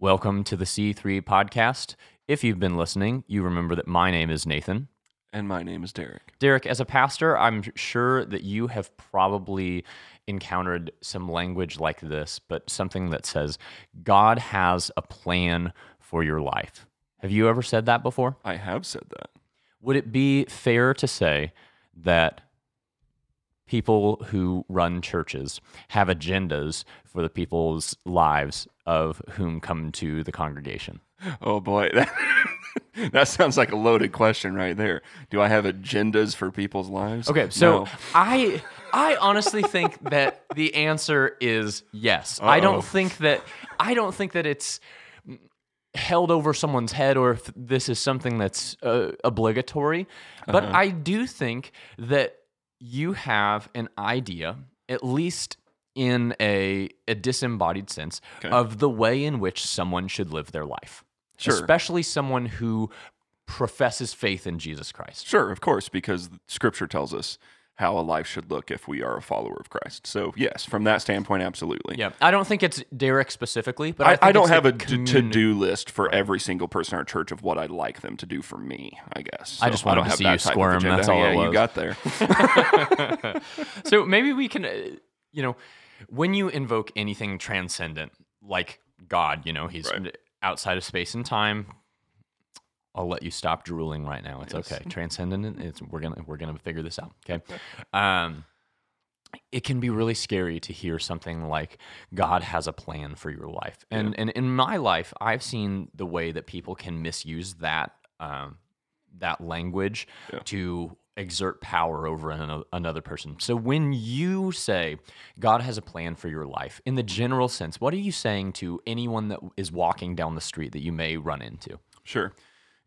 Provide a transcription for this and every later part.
Welcome to the C3 podcast. If you've been listening, you remember that my name is Nathan. And my name is Derek. Derek, as a pastor, I'm sure that you have probably encountered some language like this, but something that says, God has a plan for your life. Have you ever said that before? I have said that. Would it be fair to say that people who run churches have agendas for the people's lives of whom come to the congregation? Oh boy, that, that sounds like a loaded question right there. Do I have agendas for people's lives? Okay, so No. I I honestly think that the answer is yes. I Uh-oh. don't think that I don't think that it's held over someone's head or if this is something that's uh, obligatory, but Uh-huh. I do think that you have an idea at least in a, a disembodied sense Okay. of the way in which someone should live their life. Sure. Especially someone who professes faith in Jesus Christ. Sure, of course, because Scripture tells us how a life should look if we are a follower of Christ. So yes, from that standpoint, absolutely. Yeah, I don't think it's Derek specifically, but I, I, think I don't have a d- to-do list for every single person in our church of what I'd like them to do for me. I guess I just don't to have see that you squirm, that's all yeah, you got there. so maybe we can, uh, you know, when you invoke anything transcendent like God, you know, He's Right. outside of space and time. I'll let you stop drooling right now. It's Yes. okay. Transcendent. It's we're gonna we're gonna figure this out. Okay. Um, it can be really scary to hear something like God has a plan for your life, and and in my life, I've seen the way that people can misuse that um, that language Yeah. to exert power over an, another person. So when you say God has a plan for your life, in the general sense, what are you saying to anyone that is walking down the street that you may run into? Sure.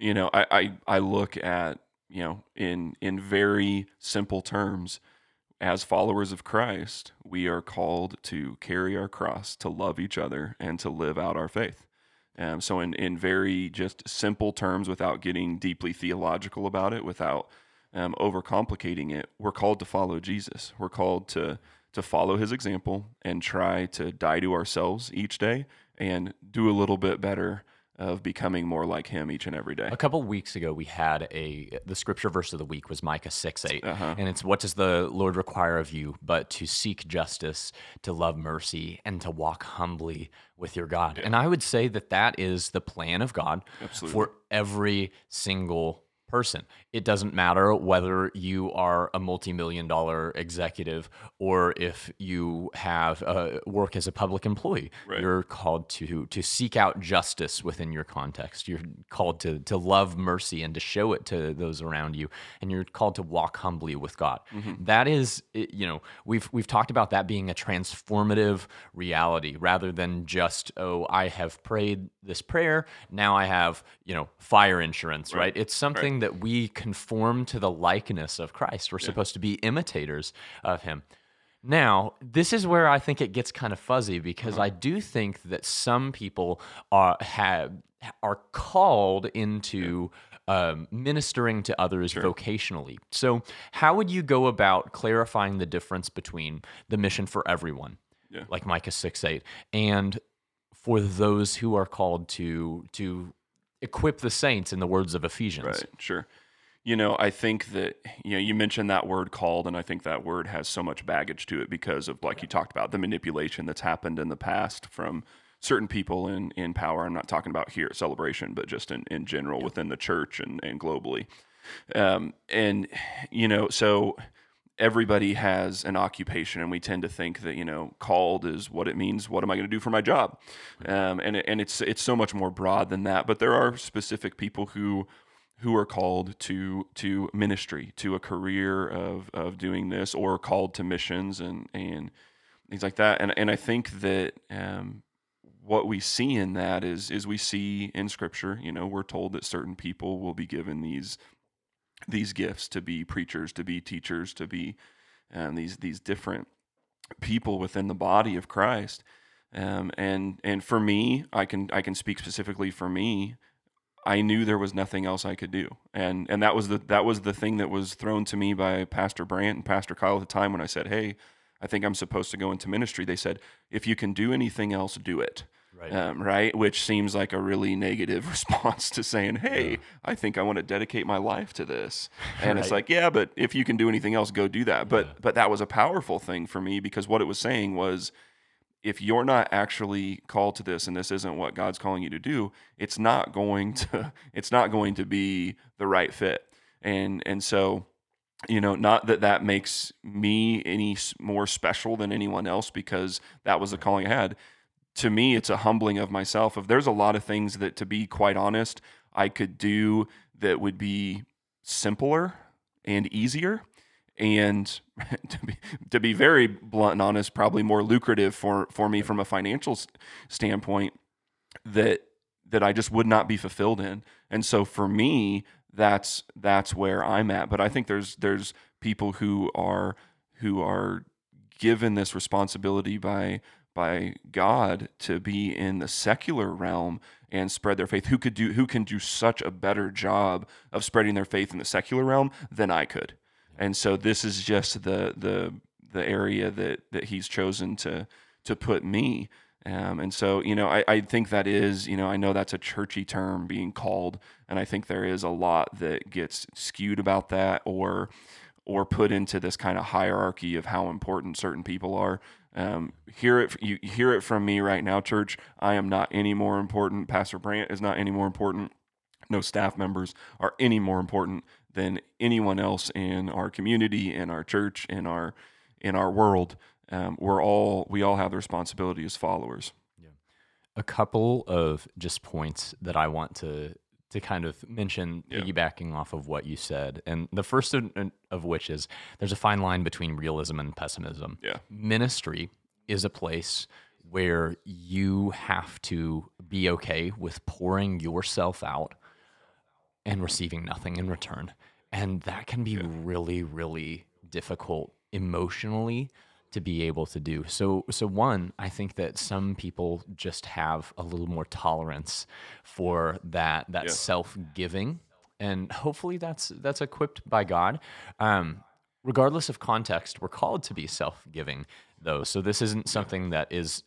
You know, I, I, I look at, you know, in in very simple terms, as followers of Christ, we are called to carry our cross, to love each other, and to live out our faith. Um, so in, in very just simple terms, without getting deeply theological about it, without um, overcomplicating it, we're called to follow Jesus. We're called to to follow his example and try to die to ourselves each day and do a little bit better of becoming more like him each and every day. A couple weeks ago, we had a the scripture verse of the week was Micah six eight, Uh-huh. and it's what does the Lord require of you but to seek justice, to love mercy, and to walk humbly with your God. And I would say that that is the plan of God Absolutely. for every single person. It doesn't matter whether you are a multi-million dollar executive or if you have uh, work as a public employee. Right. You're called to to seek out justice within your context. You're called to to love mercy and to show it to those around you, and you're called to walk humbly with God. That is, you know, we've we've talked about that being a transformative reality rather than just oh, I have prayed this prayer, now I have you know fire insurance, right? It's something that we conform to the likeness of Christ. We're supposed to be imitators of Him. Now, this is where I think it gets kind of fuzzy because I do think that some people are have are called into um, ministering to others vocationally. So, how would you go about clarifying the difference between the mission for everyone, Yeah. like Micah six eight, and for those who are called to to equip the saints, in the words of Ephesians? Right, sure. You know, I think that you know you mentioned that word called, and I think that word has so much baggage to it because of like you talked about the manipulation that's happened in the past from certain people in in power. I'm not talking about here at Celebration, but just in in general within the church and and globally. Um, and you know, so everybody has an occupation, and we tend to think that you know, called is what it means. What am I going to do for my job? Um, and and it's it's so much more broad than that. But there are specific people who who are called to to ministry, to a career of of doing this, or called to missions and and things like that. And and I think that um, what we see in that is is we see in Scripture. You know, we're told that certain people will be given these these gifts to be preachers, to be teachers, to be um, these these different people within the body of Christ. Um, and and for me, I can I can speak specifically for me. I knew there was nothing else I could do, and and that was the that was the thing that was thrown to me by Pastor Brandt and Pastor Kyle at the time when I said, "Hey, I think I'm supposed to go into ministry." They said, "If you can do anything else, do it." Right. Um, right? Which seems like a really negative response to saying, "Hey, I think I want to dedicate my life to this." And it's like, "Yeah, but if you can do anything else, go do that." But but that was a powerful thing for me because what it was saying was if you're not actually called to this and this isn't what God's calling you to do, it's not going to it's not going to be the right fit. And and so you know, not that that makes me any more special than anyone else because that was the calling I had. To me, it's a humbling of myself. If there's a lot of things that, to be quite honest, I could do that would be simpler and easier, and to be to be very blunt and honest, probably more lucrative for for me from a financial standpoint. That that I just would not be fulfilled in. And so for me, that's that's where I'm at. But I think there's there's people who are who are given this responsibility by by God to be in the secular realm and spread their faith who could do who can do such a better job of spreading their faith in the secular realm than I could. And so this is just the the the area that that he's chosen to to put me. Um, and so, you know, I, I think that is, you know, I know that's a churchy term being called, and I think there is a lot that gets skewed about that or or put into this kind of hierarchy of how important certain people are. Um, hear it, you hear it from me right now, church. I am not any more important. Pastor Brandt is not any more important. No staff members are any more important than anyone else in our community, in our church, in our in our world. Um, we're all we all have the responsibility as followers. Yeah. a couple of just points that I want to to kind of mention, Yeah. piggybacking off of what you said, and the first of, of which is there's a fine line between realism and pessimism. Yeah. Ministry is a place where you have to be okay with pouring yourself out and receiving nothing in return. And that can be really, really difficult emotionally to be able to do. So so one, I think that some people just have a little more tolerance for that that Yeah. self-giving and hopefully that's that's equipped by God. Um regardless of context, we're called to be self-giving though. So this isn't something that is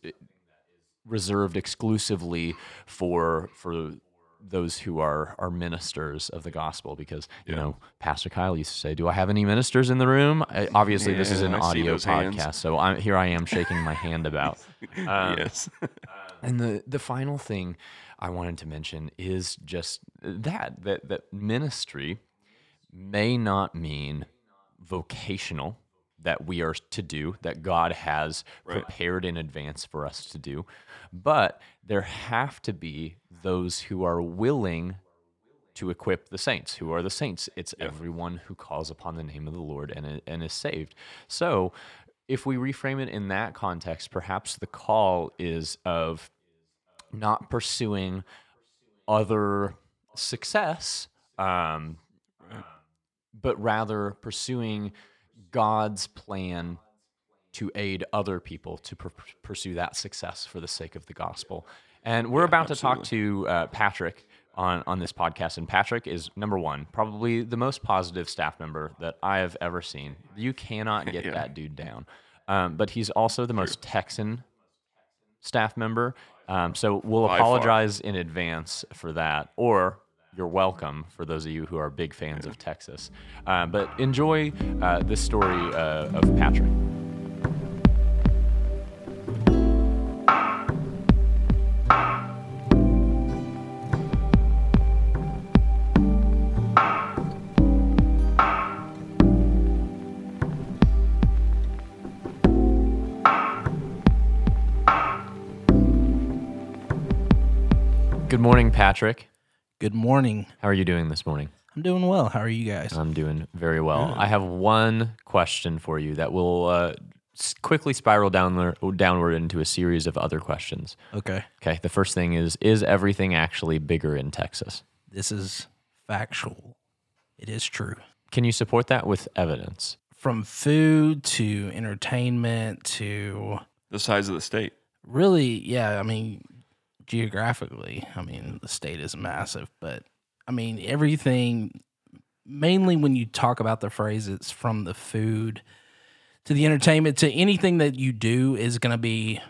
reserved exclusively for for those who are are ministers of the gospel because you know pastor kyle used to say do i have any ministers in the room I, obviously this is an I audio hands. podcast so I'm, here i am shaking my hand about Um, yes. and the the final thing I wanted to mention is just that that that ministry may not mean vocational that we are to do that God has prepared in advance for us to do, but there have to be those who are willing to equip the saints. Who are the saints? It's everyone who calls upon the name of the Lord and, and is saved. So, if we reframe it in that context, perhaps the call is of not pursuing other success, um, but rather pursuing God's plan to aid other people to pur- pursue that success for the sake of the gospel. And we're about to talk to uh, Patrick on, on this podcast. And Patrick is number one, probably the most positive staff member that I have ever seen. You cannot get Yeah. that dude down. Um, but he's also the most Texan staff member. Um, so we'll By far. apologize in advance for that, or you're welcome for those of you who are big fans of Texas. Uh, but enjoy uh, this story uh, of Patrick. Good morning, Patrick. Good morning. How are you doing this morning? I'm doing well. How are you guys? I'm doing very well. I have one question for you that will uh, quickly spiral down downward into a series of other questions. Okay. Okay, the first thing is Is everything actually bigger in Texas? This is factual. It is true. Can you support that with evidence? From food to entertainment to The size of the state. really, yeah, I mean, geographically, I mean, the state is massive, but I mean, everything, mainly when you talk about the phrase, it's from the food to the entertainment to anything that you do is going to be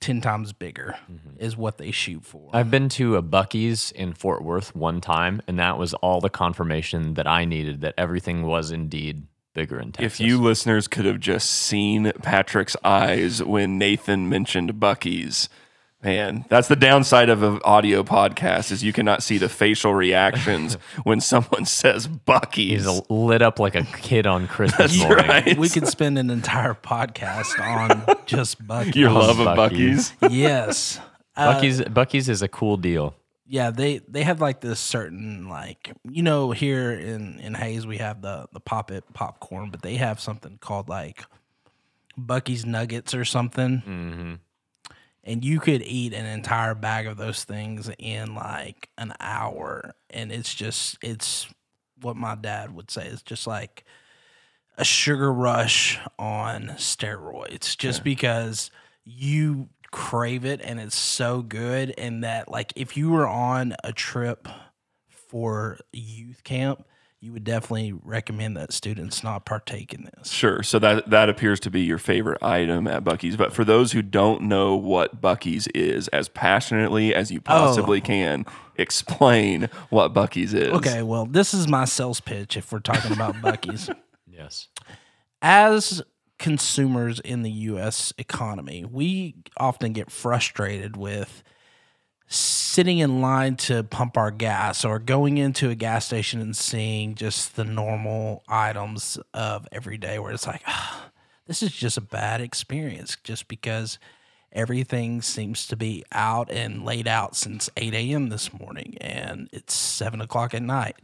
ten times bigger mm-hmm. is what they shoot for. I've been to a Buc-ee's in Fort Worth one time, and that was all the confirmation that I needed that everything was indeed bigger in Texas. If you listeners could have just seen Patrick's eyes when Nathan mentioned Buc-ee's, man, that's the downside of an audio podcast is you cannot see the facial reactions when someone says Buc-ee's. He's lit up like a kid on Christmas morning. right. we could spend an entire podcast on just Buc-ee. Your love of Buc-ee's. Bucky's. yes. Uh, Buc-ee's Buc-ee's is a cool deal. yeah, they they have like this certain like you know here in in Hays we have the the pop it popcorn, but they have something called like Buc-ee's Nuggets or something, Mm-hmm. And you could eat an entire bag of those things in like an hour, and it's just it's what my dad would say is just like a sugar rush on steroids, just because you crave it and it's so good and that like if you were on a trip for youth camp you would definitely recommend that students not partake in this Sure. So that that appears to be your favorite item at Buc-ee's. But for those who don't know what Buc-ee's is, as passionately as you possibly oh. can, explain what Buc-ee's is. okay well this is my sales pitch if we're talking about Buc-ee's Yes. as consumers in the US economy, we often get frustrated with sitting in line to pump our gas or going into a gas station and seeing just the normal items of every day where it's like, "Ah, this is just a bad experience just because everything seems to be out and laid out since 8 a.m. this morning and it's 7 o'clock at night.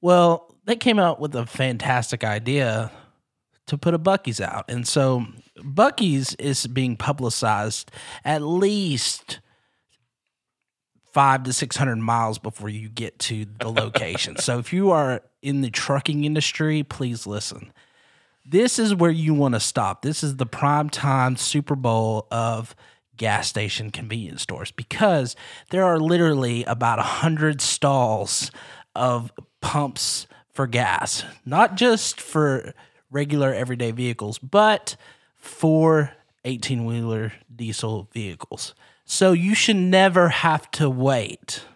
Well, they came out with a fantastic idea to put a Buc-ee's out. And so Buc-ee's is being publicized at least five to 600 miles before you get to the location. so if you are in the trucking industry, please listen. This is where you want to stop. This is the prime time Super Bowl of gas station convenience stores because there are literally about a hundred stalls of pumps for gas, not just for regular everyday vehicles, but for 18 wheeler diesel vehicles. So you should never have to wait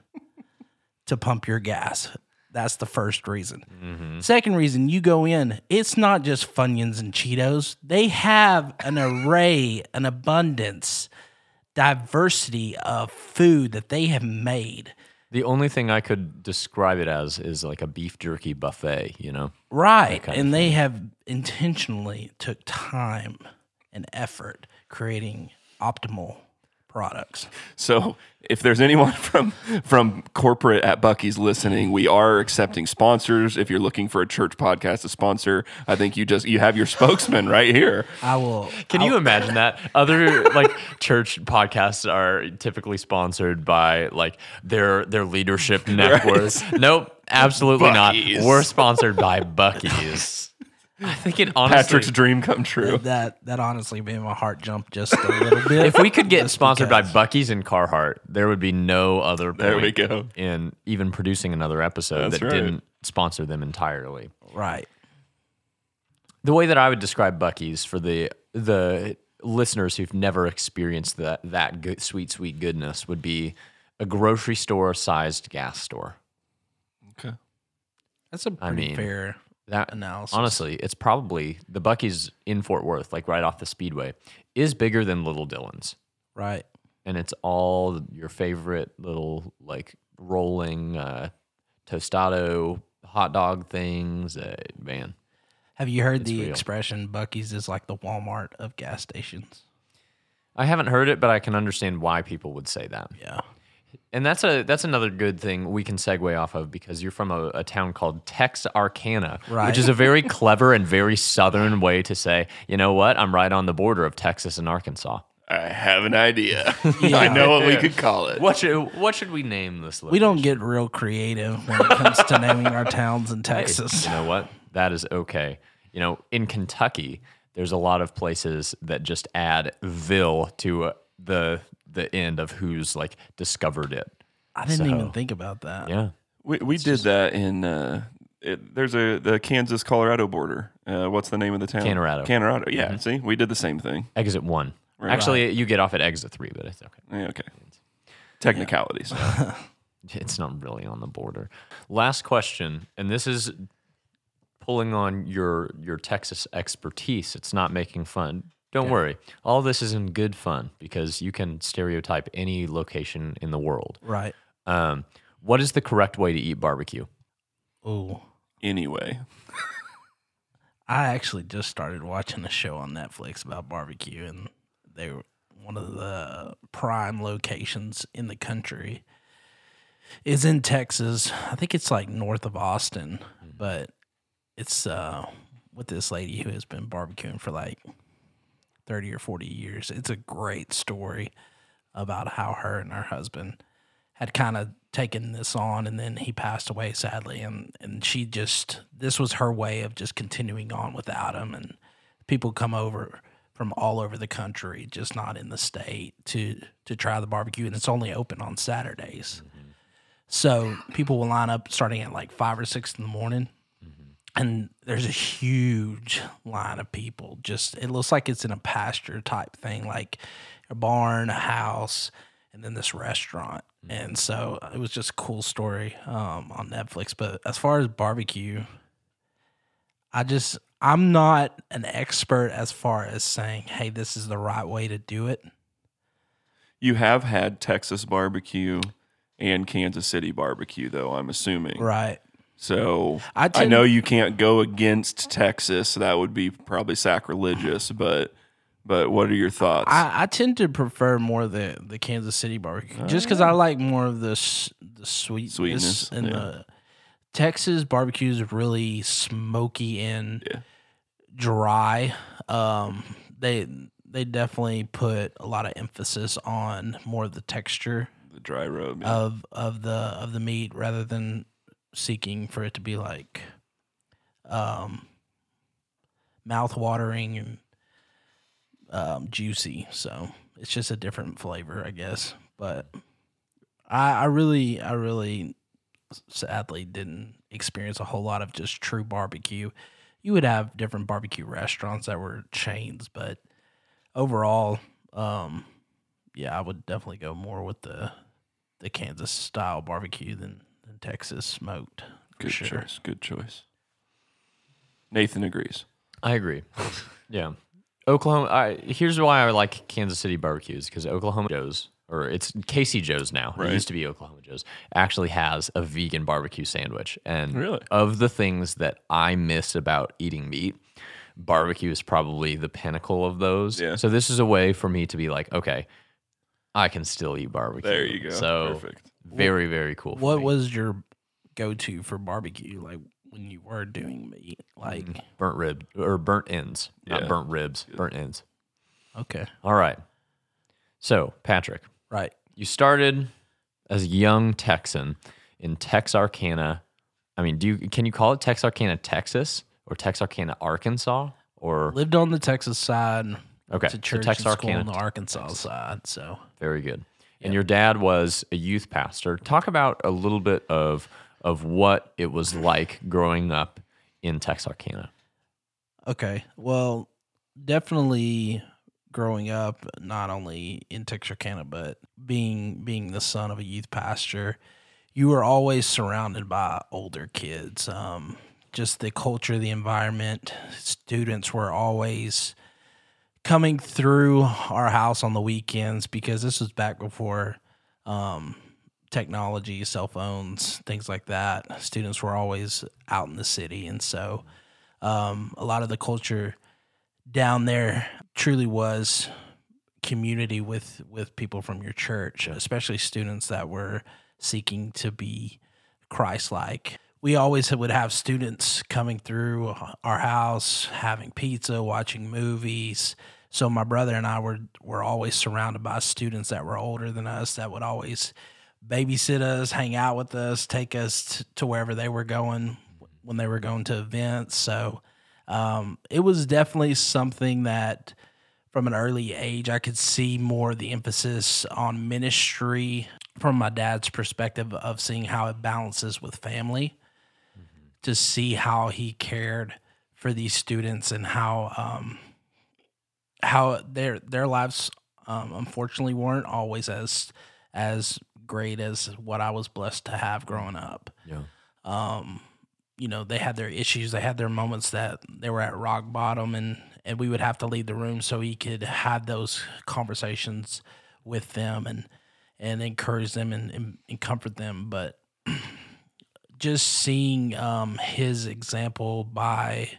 to pump your gas. That's the first reason. Mm-hmm. Second reason, you go in, it's not just Funyuns and Cheetos. They have an array, an abundance, diversity of food that they have made. The only thing I could describe it as is like a beef jerky buffet, you know? Right. And they have intentionally took time and effort creating optimal products. So if there's anyone from from corporate at Buc-ee's listening, we are accepting sponsors. If you're looking for a church podcast to sponsor, I think you just you have your spokesman right here. I will Can you imagine that? Other like church podcasts are typically sponsored by like their their leadership network. Nope, absolutely Buc-ee's. not. We're sponsored by Buc-ee's. I think it honestly Patrick's dream come true. that that honestly made my heart jump just a little bit. if we could get Just sponsored because. by Buc-ee's and Carhartt, there would be no other point There we go. in even producing another episode That's that right. didn't sponsor them entirely. right. the way that I would describe Buc-ee's for the the listeners who've never experienced that that good, sweet sweet goodness would be a grocery store sized gas store. Okay. That's a pretty mean, fair That analysis. honestly, it's probably the Buc-ee's in Fort Worth, like right off the speedway, is bigger than Little Dillon's, Right. and it's all your favorite little like rolling uh, tostado hot dog things. Uh, man, Have you heard It's the real. expression Buc-ee's is like the Walmart of gas stations? I haven't heard it, but I can understand why people would say that. Yeah. And that's a that's another good thing we can segue off of because you're from a, a town called Texarkana, Right. which is a very clever and very southern way to say, you know what, I'm right on the border of Texas and Arkansas. I have an idea. I know what we could call it. What should what should we name this? We don't get real creative when it comes to naming our towns in Texas. You know what? That is okay. You know, in Kentucky, there's a lot of places that just add "ville" to uh, the the end of who's like discovered it. I didn't So- even think about that. Yeah. We we did that in uh it, there's a the Kansas Colorado border. Uh, what's the name of the town? Kanorado. Kanorado. Yeah. See, we did the same thing. Exit one. Right. Actually, you get off at exit three, but it's okay. Yeah, okay. Technicalities. It's not really on the border. Last question, and this is pulling on your your Texas expertise. It's not making fun. Don't worry. All this is in good fun because you can stereotype any location in the world. Right. Um, what is the correct way to eat barbecue? Oh. anyway. I actually just started watching a show on Netflix about barbecue, and they were one of the prime locations in the country is in Texas. I think it's like north of Austin, but it's uh, with this lady who has been barbecuing for like 30 or 40 years. It's a great story about how her and her husband had kind of taken this on and then he passed away sadly and and she just this was her way of just continuing on without him and people come over from all over the country just not in the state to to try the barbecue and it's only open on Saturdays. Mm-hmm. So people will line up starting at like 5 or 6 in the morning and there's a huge line of people just it looks like it's in a pasture type thing like a barn a house and then this restaurant. And so it was just a cool story um, on netflix. But as far as barbecue i just i'm not an expert as far as saying hey this is the right way to do it. You have had Texas barbecue and Kansas City barbecue, though, I'm assuming. right So I I, know you can't go against Texas. That would be probably sacrilegious, but but what are your thoughts? I, I tend to prefer more the the Kansas City barbecue just because I like more of the the sweetness, Sweetness, and yeah. the Texas barbecue is really smoky and Yeah. dry. Um, they they definitely put a lot of emphasis on more of the texture the dry rub. of of the of the meat rather than seeking for it to be like um mouth watering and um juicy. So it's just a different flavor i guess. But i i really i really sadly didn't experience a whole lot of just true barbecue. You would have different barbecue restaurants that were chains but overall um yeah i would definitely go more with the the Kansas style barbecue than, than Texas smoked. good sure. choice. Good choice. Nathan agrees. I agree. yeah. Oklahoma. I, here's why I like Kansas City barbecues because Oklahoma Joe's, or it's Casey Joe's now. It used to be Oklahoma Joe's. Actually has a vegan barbecue sandwich, and Really? of the things that I miss about eating meat, barbecue is probably the pinnacle of those. Yeah. So this is a way for me to be like, okay, I can still eat barbecue. There you go. So Perfect. very very cool. What me. was your go to for barbecue? Like when you were doing meat? Like mm, burnt rib or burnt ends, Yeah. not burnt ribs, burnt ends. okay, All right. So Patrick, right. you started as a young Texan in Texarkana. I mean, do you can you call it Texarkana, Texas, or Texarkana, Arkansas, or Lived on the Texas side. Okay, To so church and school Texarkana, on the Arkansas side. So very good. And your dad was a youth pastor. Talk about a little bit of of what it was like growing up in Texarkana. okay, well, definitely growing up, not only in Texarkana, but being being the son of a youth pastor, you were always surrounded by older kids. Um, just the culture, the environment. Students were always coming through our house on the weekends because this was back before um, technology, cell phones, things like that. Students were always out in the city, and so um, a lot of the culture down there truly was community with with people from your church, especially students that were seeking to be Christ-like. We always would have students coming through our house, having pizza, watching movies. So my brother and I were were always surrounded by students that were older than us that would always babysit us, hang out with us, take us t- to wherever they were going when they were going to events. So um, it was definitely something that from an early age I could see more the emphasis on ministry from my dad's perspective of seeing how it balances with family to see how he cared for these students and how um, how their their lives um, unfortunately weren't always as as great as what I was blessed to have growing up. Yeah. Um, you know, they had their issues, they had their moments that they were at rock bottom, and and we would have to leave the room so he could have those conversations with them and and encourage them and, and, and comfort them. But just seeing um, his example by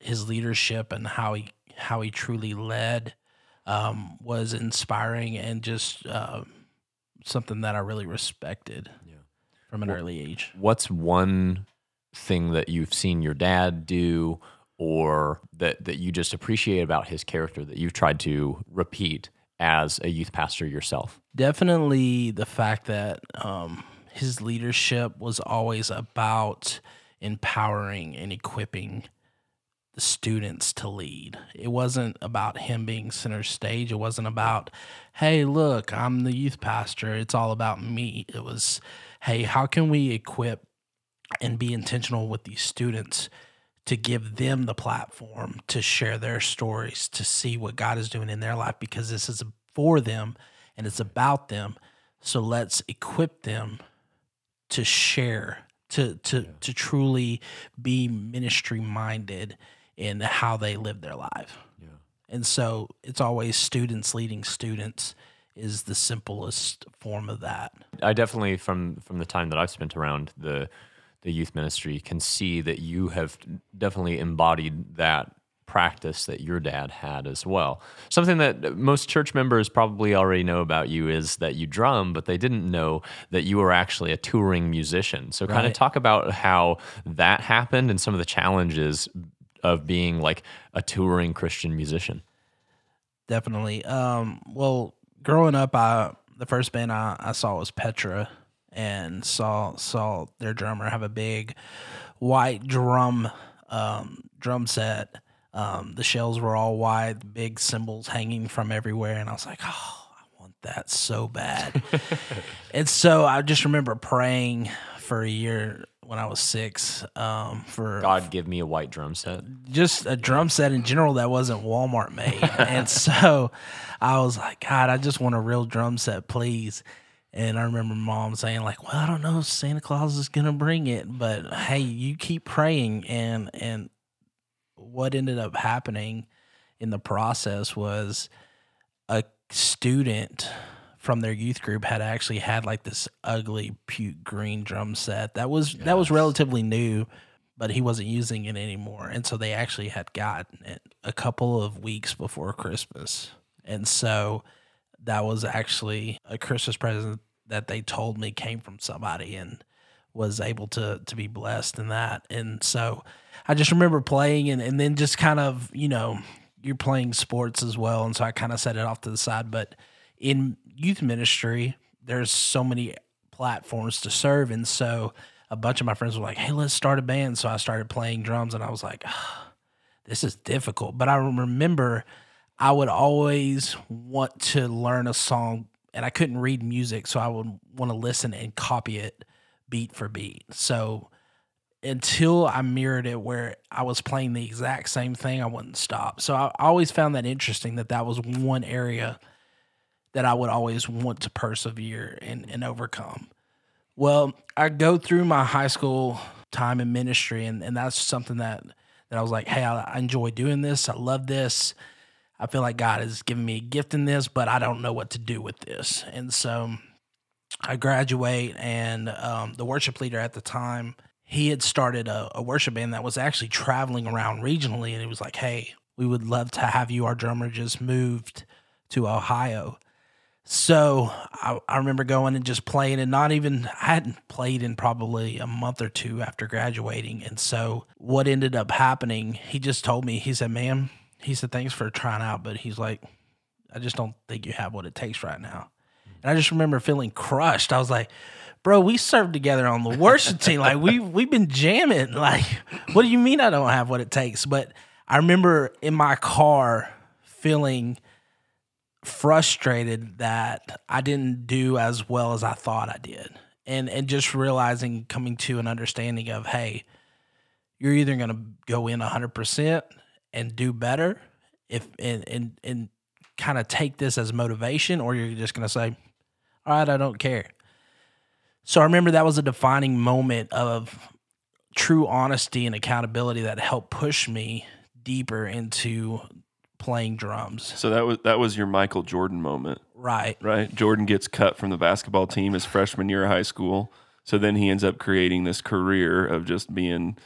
his leadership and how he how he truly led um, was inspiring and just uh, something that I really respected Yeah. from an Well, early age. What's one thing that you've seen your dad do or that, that you just appreciate about his character that you've tried to repeat as a youth pastor yourself? Definitely the fact that um, his leadership was always about empowering and equipping the students to lead. It wasn't about him being center stage. It wasn't about, hey, look, I'm the youth pastor. It's all about me. It was, hey, how can we equip and be intentional with these students to give them the platform to share their stories, to see what God is doing in their life because this is for them and it's about them. So let's equip them to share, to to to truly be ministry minded in how they live their life. Yeah. And so it's always students leading students is the simplest form of that. I definitely from from the time that I've spent around the the youth ministry can see that you have definitely embodied that practice that your dad had as well. Something that most church members probably already know about you is that you drum, but they didn't know that you were actually a touring musician. So kind of talk about how that happened and some of the challenges of being like a touring Christian musician. Definitely. Um, well, growing up, I the first band I, I saw was Petra, and saw saw their drummer have a big white drum um, drum set. Um, the shells were all white, the big cymbals hanging from everywhere, and I was like, oh, I want that so bad. and so I just remember praying for a year when I was six um, for God give me a white drum set. just a drum set in general that wasn't Walmart made. and so I was like, God, I just want a real drum set, please. And I remember mom saying, like, well, I don't know if Santa Claus is gonna bring it, but hey, you keep praying. And and what ended up happening in the process was a student from their youth group had actually had like this ugly puke green drum set that was that was relatively new but he wasn't using it anymore and so they actually had gotten it a couple of weeks before christmas. And so that was actually a christmas present that they told me came from somebody and was able to to be blessed in that. And so i just remember playing and, and then just kind of you know you're playing sports as well and so i kind of set it off to the side but in youth ministry there's so many platforms to serve. And so a bunch of my friends were like hey let's start a band. So i started playing drums and i was like "Ah, this is difficult. But i remember i would always want to learn a song and i couldn't read music. So i would want to listen and copy it beat for beat. So until I mirrored it where I was playing the exact same thing, I wouldn't stop. So I always found that interesting that that was one area that I would always want to persevere and, and overcome. Well, I go through my high school time in ministry, and, and that's something that, that I was like, hey, I, I enjoy doing this. I love this. I feel like God has given me a gift in this, but I don't know what to do with this. And so I graduate, and um, the worship leader at the time, he had started a, a worship band that was actually traveling around regionally, and he was like, "Hey, we would love to have you. Our drummer just moved to Ohio." So I, I remember going and just playing, and not even I hadn't played in probably a month or two after graduating. And so what ended up happening, he just told me, he said, "Man," he said, "Thanks for trying out," but he's like, "I just don't think you have what it takes right now." And I just remember feeling crushed. I was like, bro, we served together on the worship team. Like we we've been jamming. Like, what do you mean I don't have what it takes? But I remember in my car feeling frustrated that I didn't do as well as I thought I did. And and just realizing coming to an understanding of, hey, you're either gonna go in hundred percent and do better if and and and kind of take this as motivation or you're just going to say, "All right, I don't care." So I remember that was a defining moment of true honesty and accountability that helped push me deeper into playing drums. So that was that was your Michael Jordan moment, Right. right? Jordan gets cut from the basketball team his freshman year of high school. So then he ends up creating this career of just being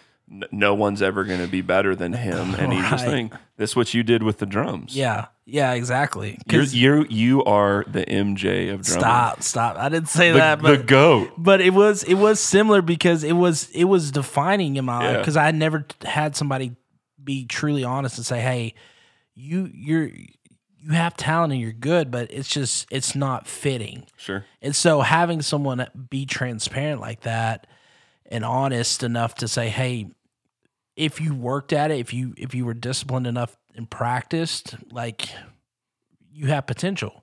no one's ever going to be better than him, and he's just Right. saying, "This is what you did with the drums." Yeah. Yeah, exactly. You're, 'Cause- you you are the MJ of drums stop, stop. I didn't say the, that, the goat. but it was it was similar because it was it was defining in my life because I had never had somebody be truly honest and say, "Hey, you you're you have talent and you're good, but it's just it's not fitting." Sure. And so having someone be transparent like that and honest enough to say, "Hey, if you worked at it, if you if you were disciplined enough and practiced, like you have potential."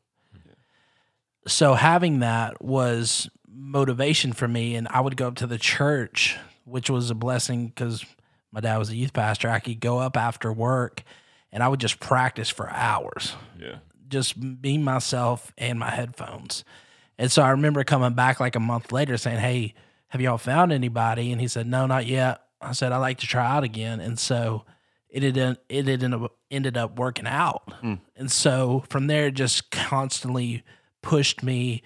So having that was motivation for me and I would go up to the church, which was a blessing cuz my dad was a youth pastor. I could go up after work and I would just practice for hours Yeah. just be myself and my headphones. And so I remember coming back like a month later saying, Hey, have y'all found anybody? And he said, No, not yet. I said, I'd like to try out again. And so it had, it ended up, ended up working out. Hmm. And so from there, it just constantly pushed me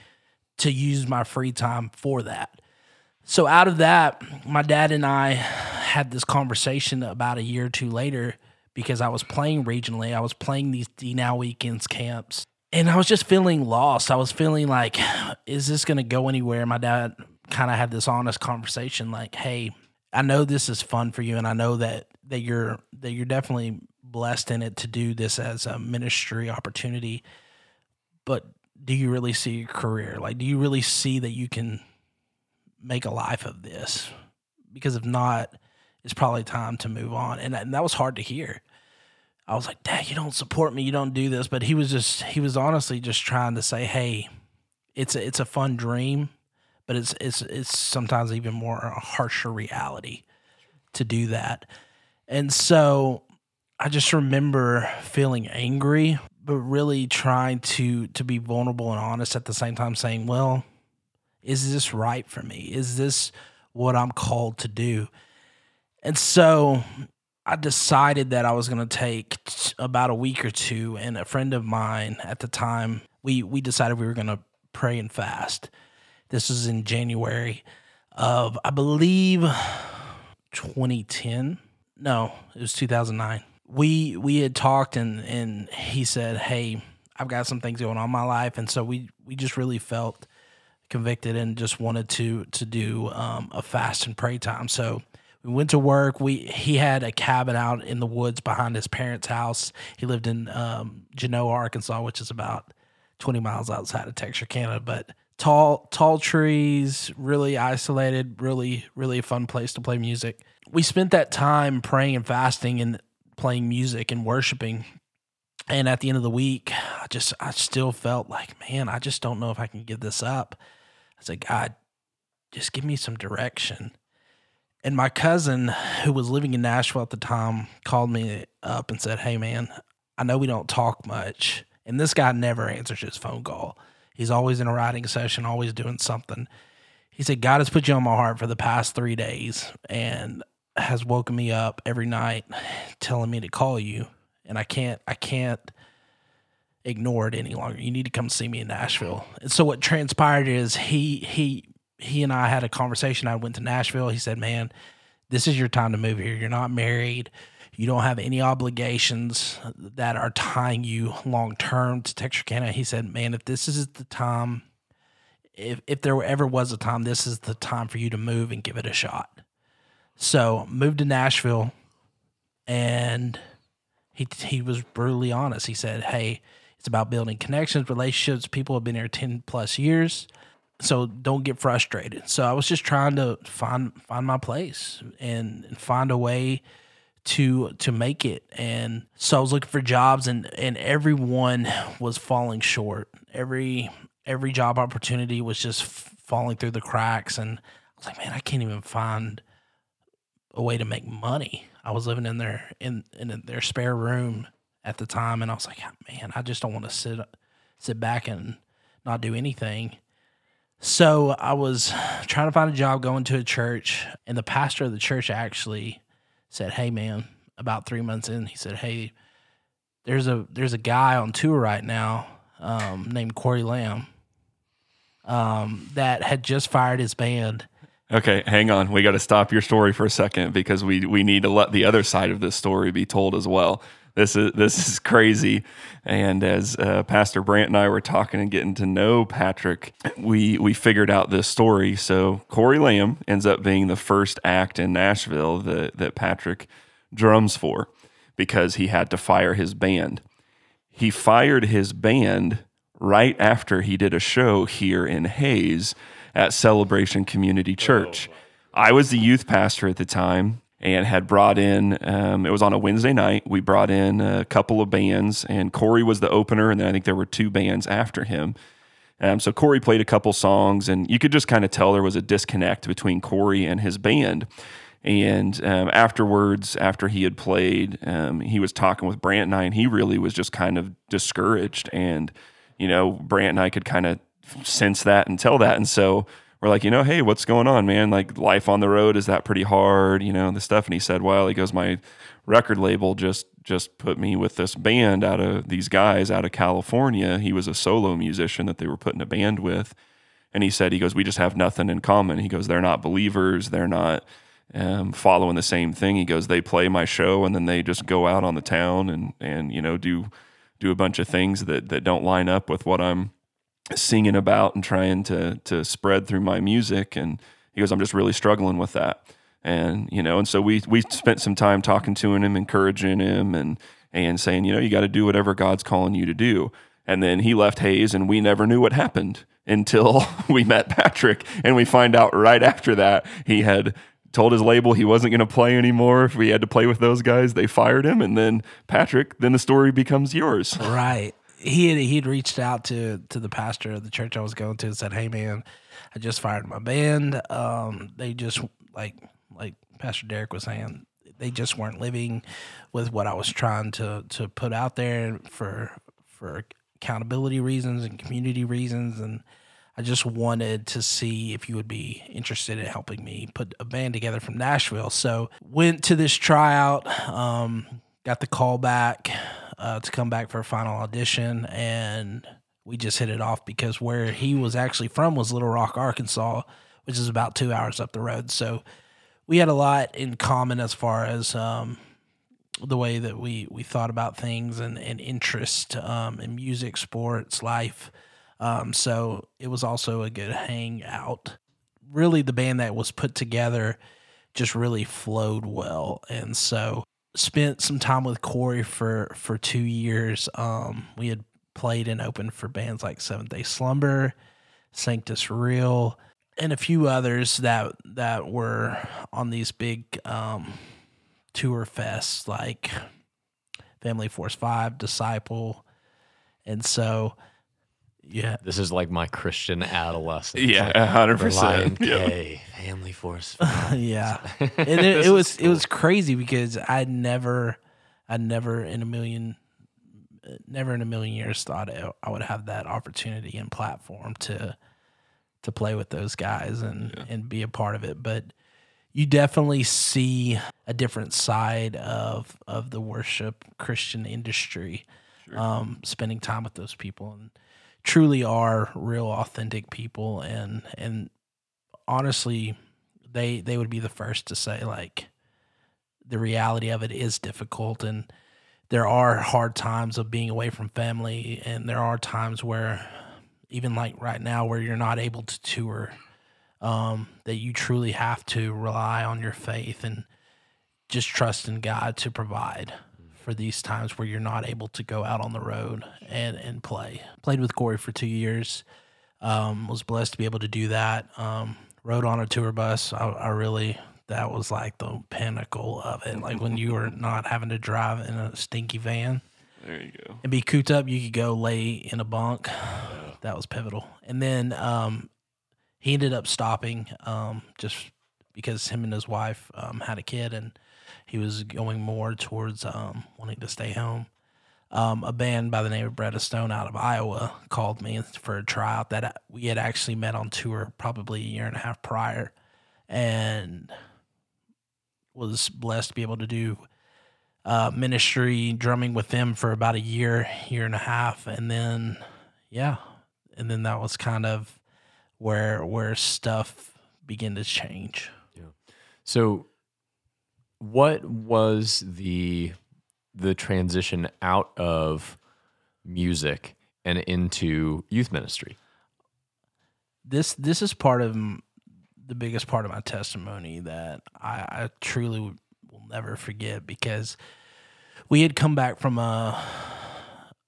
to use my free time for that. So out of that, my dad and I had this conversation about a year or two later because I was playing regionally. I was playing these D Now weekends camps. And I was just feeling lost. I was feeling like, is this going to go anywhere? My dad kind of had this honest conversation like, hey, I know this is fun for you and I know that that you're that you're definitely blessed in it to do this as a ministry opportunity. But do you really see your career? Like do you really see that you can make a life of this? Because if not, it's probably time to move on. And and that was hard to hear. I was like, Dad, you don't support me, you don't do this. But he was just he was honestly just trying to say, Hey, it's a it's a fun dream, but it's it's it's sometimes even more a harsher reality to do that. And so I just remember feeling angry, but really trying to to be vulnerable and honest at the same time saying, Well, is this right for me? Is this what I'm called to do? And so I decided that I was going to take t- about a week or two, and a friend of mine at the time, we we decided we were going to pray and fast. This was in January of, I believe, 2010. No, it was 2009. We we had talked, and and he said, "Hey, I've got some things going on in my life," and so we we just really felt convicted and just wanted to to do um, a fast and pray time. So we went to work. We he had a cabin out in the woods behind his parents' house. He lived in um, Genoa, Arkansas, which is about twenty miles outside of Texarkana. But tall tall trees, really isolated, really really a fun place to play music. We spent that time praying and fasting and playing music and worshiping. And at the end of the week, I just I still felt like, man, I just don't know if I can give this up. I said, God, just give me some direction. And my cousin, who was living in Nashville at the time, called me up and said, Hey, man, I know we don't talk much. And this guy never answers his phone call. He's always in a writing session, always doing something. He said, God has put you on my heart for the past three days and has woken me up every night telling me to call you. And I can't, I can't ignore it any longer. You need to come see me in Nashville. And so what transpired is he he he and I had a conversation. I went to Nashville. He said, "Man, this is your time to move here. You're not married. You don't have any obligations that are tying you long term to Texarkana." He said, "Man, if this is the time, if if there ever was a time, this is the time for you to move and give it a shot." So moved to Nashville, and he he was brutally honest. He said, "Hey." It's about building connections, relationships. People have been here 10 plus years. So don't get frustrated. So I was just trying to find find my place and, find a way to to make it. And so I was looking for jobs and and everyone was falling short. Every every job opportunity was just falling through the cracks and I was like, man, I can't even find a way to make money. I was living in their in in their spare room at the time, and I was like, man, I just don't want to sit sit back and not do anything. So I was trying to find a job going to a church, and the pastor of the church actually said, "Hey, man." About three months in, he said, "Hey, there's a there's a guy on tour right now um, named Corey Lamb um, that had just fired his band." Okay, hang on. We got to stop your story for a second because we we need to let the other side of this story be told as well. This is this is crazy. And as uh, Pastor Brant and I were talking and getting to know Patrick, we we figured out this story. So Corey Lamb ends up being the first act in Nashville that that Patrick drums for because he had to fire his band. He fired his band right after he did a show here in Hays at Celebration Community Church. I was the youth pastor at the time and had brought in, um, it was on a Wednesday night. We brought in a couple of bands, and Corey was the opener, and then I think there were two bands after him. Um, so Corey played a couple songs, and you could just kind of tell there was a disconnect between Corey and his band. And um, afterwards, after he had played, um, he was talking with Brant and I, and he really was just kind of discouraged. And, you know, Brant and I could kind of sense that and tell that. And so we're like, you know, hey, what's going on, man? Like life on the road, is that pretty hard? You know, the stuff. And he said, well, he goes, my record label just just put me with this band out of these guys out of California. He was a solo musician that they were putting a band with. And he said, he goes, we just have nothing in common. He goes, they're not believers. They're not um, following the same thing. He goes, they play my show and then they just go out on the town and, and, you know, do, do a bunch of things that, that don't line up with what I'm singing about and trying to to spread through my music. And he goes i'm just really struggling with that. And you know and so we we spent some time talking to him encouraging him and and saying you know you got to do whatever god's calling you to do. And then he left Hays and we never knew what happened until we met patrick. And we find out right after that he had told his label he wasn't going to play anymore. If we had to play with those guys they fired him. And then patrick then the story becomes yours. Right. He had he'd reached out to to the pastor of the church I was going to and said, "Hey man, I just fired my band. Um, they just like like Pastor Derek was saying, they just weren't living with what I was trying to to put out there for for accountability reasons and community reasons and I just wanted to see if you would be interested in helping me put a band together from Nashville. So went to this tryout, um, got the call back uh, to come back for a final audition, and we just hit it off because where he was actually from was Little Rock, Arkansas, which is about two hours up the road. So we had a lot in common as far as um, the way that we we thought about things and and interest um, in music, sports, life. Um, so it was also a good hangout. Really, the band that was put together just really flowed well, and so spent some time with Corey for for two years. Um, we had played and opened for bands like Seventh Day Slumber, Sanctus Real, and a few others that that were on these big um, tour fests like Family Force Five, Disciple, and so yeah, This is like my Christian adolescence. Yeah, Like, a hundred Relient percent. Yeah. Family Force. yeah, and it, it was is it was crazy because I never, I never in a million, never in a million years thought I I would have that opportunity and platform to, to play with those guys and and be a part of it. But you definitely see a different side of of the worship Christian industry, um, spending time with those people and truly are real authentic people and and honestly they they would be the first to say like the reality of it is difficult and there are hard times of being away from family and there are times where even like right now where you're not able to tour um, that you truly have to rely on your faith and just trust in God to provide for these times where you're not able to go out on the road and and play. Played with Corey for two years. Um, was blessed to be able to do that. Um, rode on a tour bus. I, I really that was like the pinnacle of it. Like when you were not having to drive in a stinky van There you go. and be cooped up, you could go lay in a bunk. That was pivotal. And then um, he ended up stopping um, just because him and his wife um, had a kid and he was going more towards um, wanting to stay home. um, a band by the name of of Stone out of Iowa called me for a tryout that we had actually met on tour probably a year and a half prior, and was blessed to be able to do uh, ministry drumming with them for about a year, year and a half, and then yeah, and then that was kind of where where stuff began to change. Yeah. So, what was the the transition out of music and into youth ministry? This this is part of the biggest part of my testimony that I, I truly will never forget because we had come back from a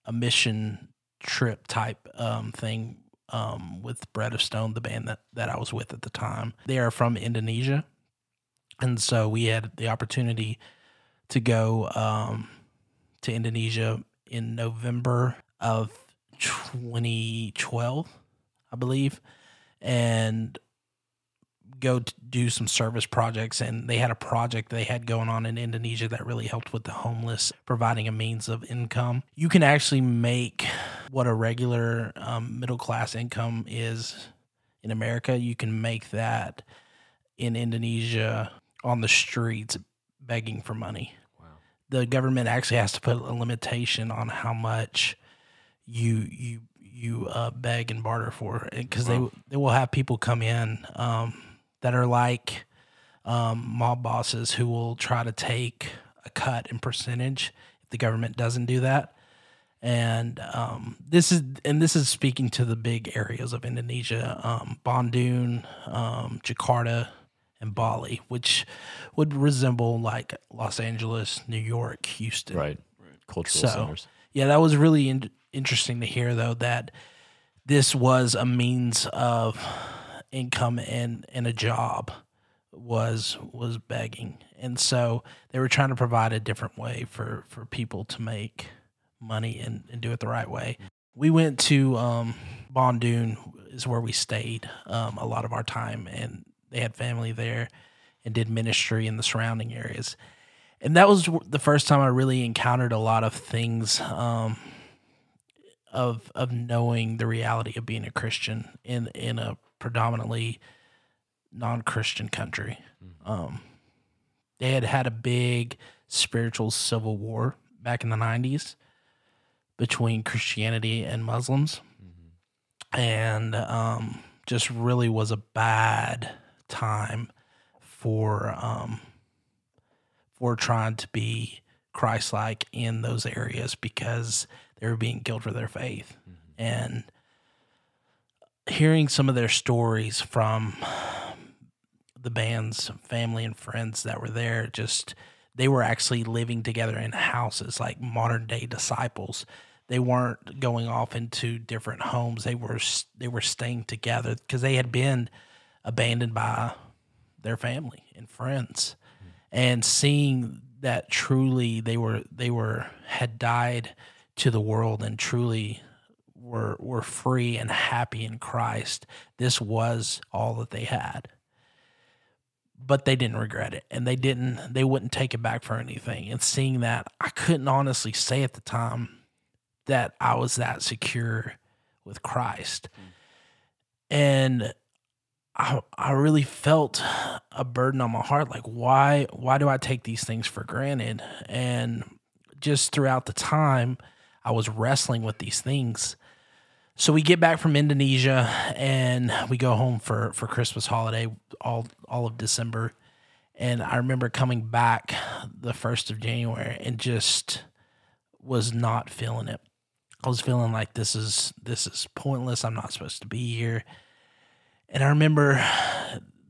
a mission trip type um, thing um, with Bread of Stone, the band that, that I was with at the time. They are from Indonesia. And so we had the opportunity to go um, to Indonesia in November of 2012, I believe, and go do some service projects. And they had a project they had going on in Indonesia that really helped with the homeless, providing a means of income. You can actually make what a regular um, middle class income is in America. You can make that in Indonesia on the streets begging for money the government actually has to put a limitation on how much you you you uh, beg and barter for because wow. they they will have people come in um, that are like um, mob bosses who will try to take a cut in percentage if the government doesn't do that. And um, this is and this is speaking to the big areas of Indonesia, um, Bandung, um, Jakarta, and Bali, which would resemble like Los Angeles, New York, Houston. Right. right. Cultural so, centers. Yeah, that was really in- interesting to hear though that this was a means of income and and a job was was begging. And so they were trying to provide a different way for for people to make money and, and do it the right way. We went to um Bandung is where we stayed um, a lot of our time and they had family there and did ministry in the surrounding areas. And that was the first time I really encountered a lot of things um, of of knowing the reality of being a Christian in in a predominantly non-Christian country. Mm-hmm. Um, they had had a big spiritual civil war back in the 90s between Christianity and Muslims. Mm-hmm. And um, just really was a bad time for um, for trying to be Christ-like in those areas because they were being killed for their faith, mm-hmm. and hearing some of their stories from the band's family and friends that were there, just they were actually living together in houses like modern day disciples. They weren't going off into different homes. They were they were staying together because they had been abandoned by their family and friends mm-hmm. and seeing that truly they were they were had died to the world and truly were were free and happy in Christ this was all that they had but they didn't regret it and they didn't they wouldn't take it back for anything and seeing that I couldn't honestly say at the time that I was that secure with Christ mm. and I I really felt a burden on my heart like why why do I take these things for granted? And just throughout the time I was wrestling with these things. So we get back from Indonesia and we go home for for Christmas holiday all all of December. And I remember coming back the 1st of January and just was not feeling it. I was feeling like this is this is pointless. I'm not supposed to be here and I remember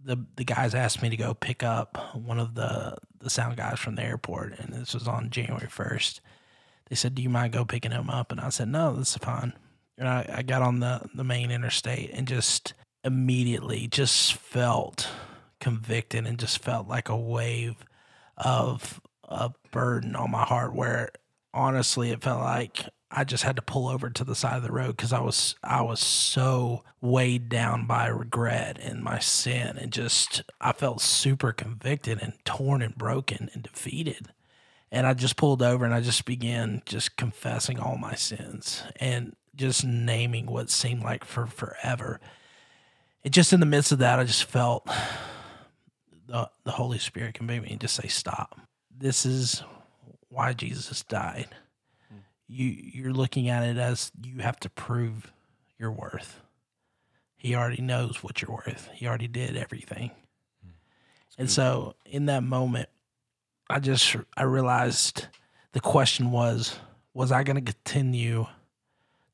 the the guys asked me to go pick up one of the the sound guys from the airport, and this was on January first. They said, "Do you mind go picking him up?" And I said, "No, that's fine." And I, I got on the the main interstate and just immediately just felt convicted and just felt like a wave of a burden on my heart where honestly it felt like I just had to pull over to the side of the road because I was I was so weighed down by regret and my sin and just I felt super convicted and torn and broken and defeated. And I just pulled over and I just began just confessing all my sins and just naming what seemed like for forever. And just in the midst of that, I just felt the, the Holy Spirit convict me and just say, stop. This is why Jesus died. You you're looking at it as you have to prove your worth. He already knows what you're worth. He already did everything. And so in that moment, I just I realized the question was was I going to continue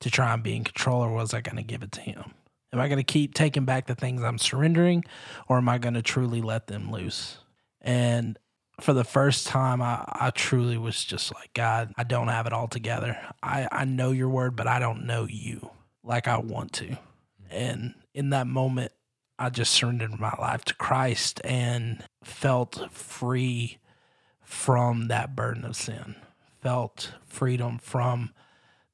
to try and be in control or was I going to give it to him? Am I going to keep taking back the things I'm surrendering or am I going to truly let them loose? And for the first time, I, I truly was just like, God, I don't have it all together. I, I know your word, but I don't know you like I want to. And in that moment, I just surrendered my life to Christ and felt free from that burden of sin, felt freedom from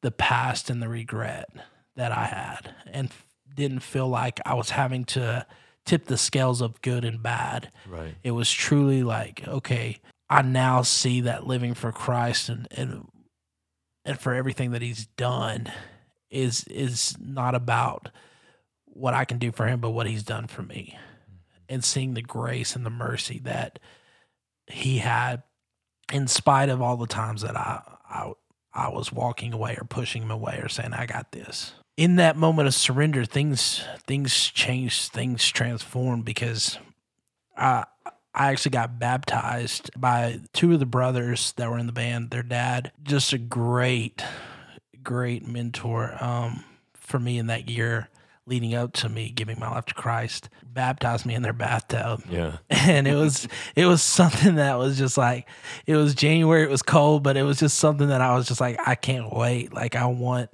the past and the regret that I had, and didn't feel like I was having to tip the scales of good and bad. Right. It was truly like, okay, I now see that living for Christ and and and for everything that he's done is is not about what I can do for him, but what he's done for me. Mm-hmm. And seeing the grace and the mercy that he had in spite of all the times that I I I was walking away or pushing him away or saying, I got this in that moment of surrender, things things changed, things transformed because I I actually got baptized by two of the brothers that were in the band. Their dad, just a great, great mentor um, for me in that year leading up to me giving my life to Christ, baptized me in their bathtub. Yeah. And it was it was something that was just like it was January, it was cold, but it was just something that I was just like, I can't wait. Like I want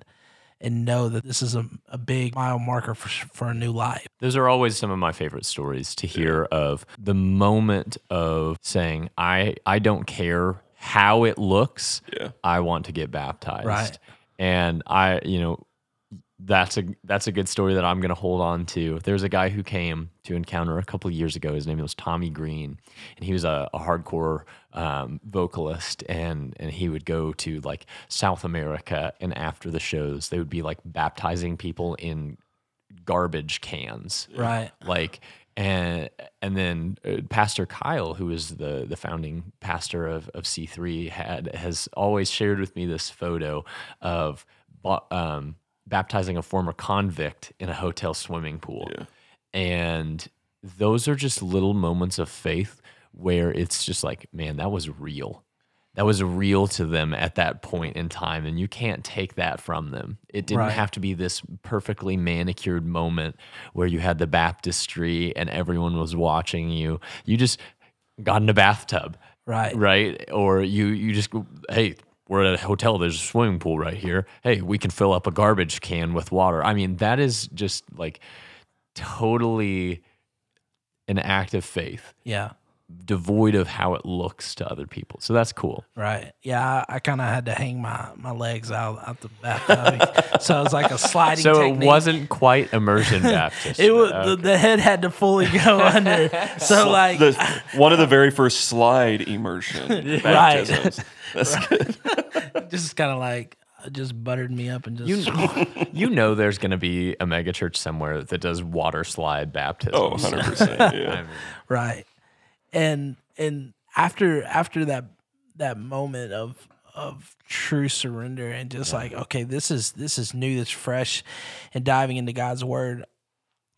and know that this is a, a big mile marker for, for a new life. Those are always some of my favorite stories to hear of the moment of saying, I, I don't care how it looks. Yeah. I want to get baptized. Right. And I, you know, that's a that's a good story that I'm going to hold on to. There's a guy who came to encounter a couple of years ago. His name was Tommy Green, and he was a, a hardcore um, vocalist. and And he would go to like South America, and after the shows, they would be like baptizing people in garbage cans, Right. like and and then uh, Pastor Kyle, who is the the founding pastor of of C three, had has always shared with me this photo of um, baptizing a former convict in a hotel swimming pool, Yeah. and those are just little moments of faith where it's just like, man, that was real. That was real to them at that point in time, and you can't take that from them. It didn't Right. have to be this perfectly manicured moment where you had the baptistry and everyone was watching you. You just got in a bathtub, Right. right? Or you you just hey, we're at a hotel. There's a swimming pool right here. Hey, we can fill up a garbage can with water. I mean, that is just like totally an act of faith, Yeah. Devoid of how it looks to other people. So that's cool. Right. Yeah. I, I kind of had to hang my, my legs out out the bathtub. so it was like a sliding So technique. it wasn't quite immersion Baptist. It was but the, the head had to fully go under. So like The, one of the very first slide immersion baptisms. That's good. just kind of like just buttered me up and just You, you know there's going to be a megachurch somewhere that does water slide baptism. Oh, 100%. Yeah. right and and after after that that moment of of true surrender and just like okay this is this is new this fresh and diving into god's word.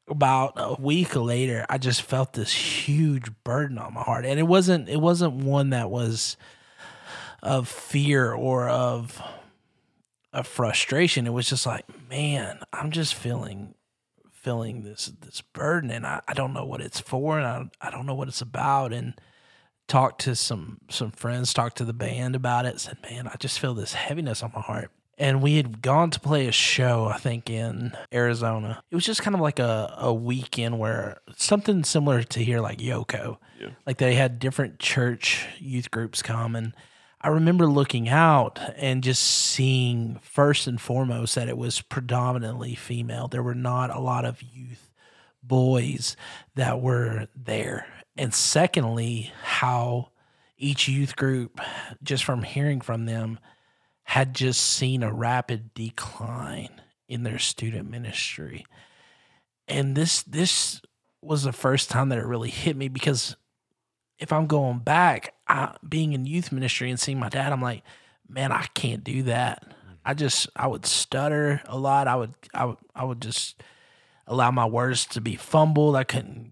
About a week later i just felt this huge burden on my heart. And it wasn't it wasn't one that was of fear or of of frustration. It was just like man i'm just feeling feeling this this burden and I, I don't know what it's for and I, I don't know what it's about and talked to some some friends talked to the band about it said man I just feel this heaviness on my heart. And we had gone to play a show I think in Arizona. It was just kind of like a, a weekend where something similar to here like Yoko. Yeah. like they had different church youth groups come and I remember looking out and just seeing first and foremost that it was predominantly female. There were not a lot of youth boys that were there. And secondly, how each youth group, just from hearing from them, had just seen a rapid decline in their student ministry. And this this was the first time that it really hit me because if I'm going back, I, being in youth ministry and seeing my dad, I'm like, man, I can't do that. I just I would stutter a lot. I would I would I would just allow my words to be fumbled. I couldn't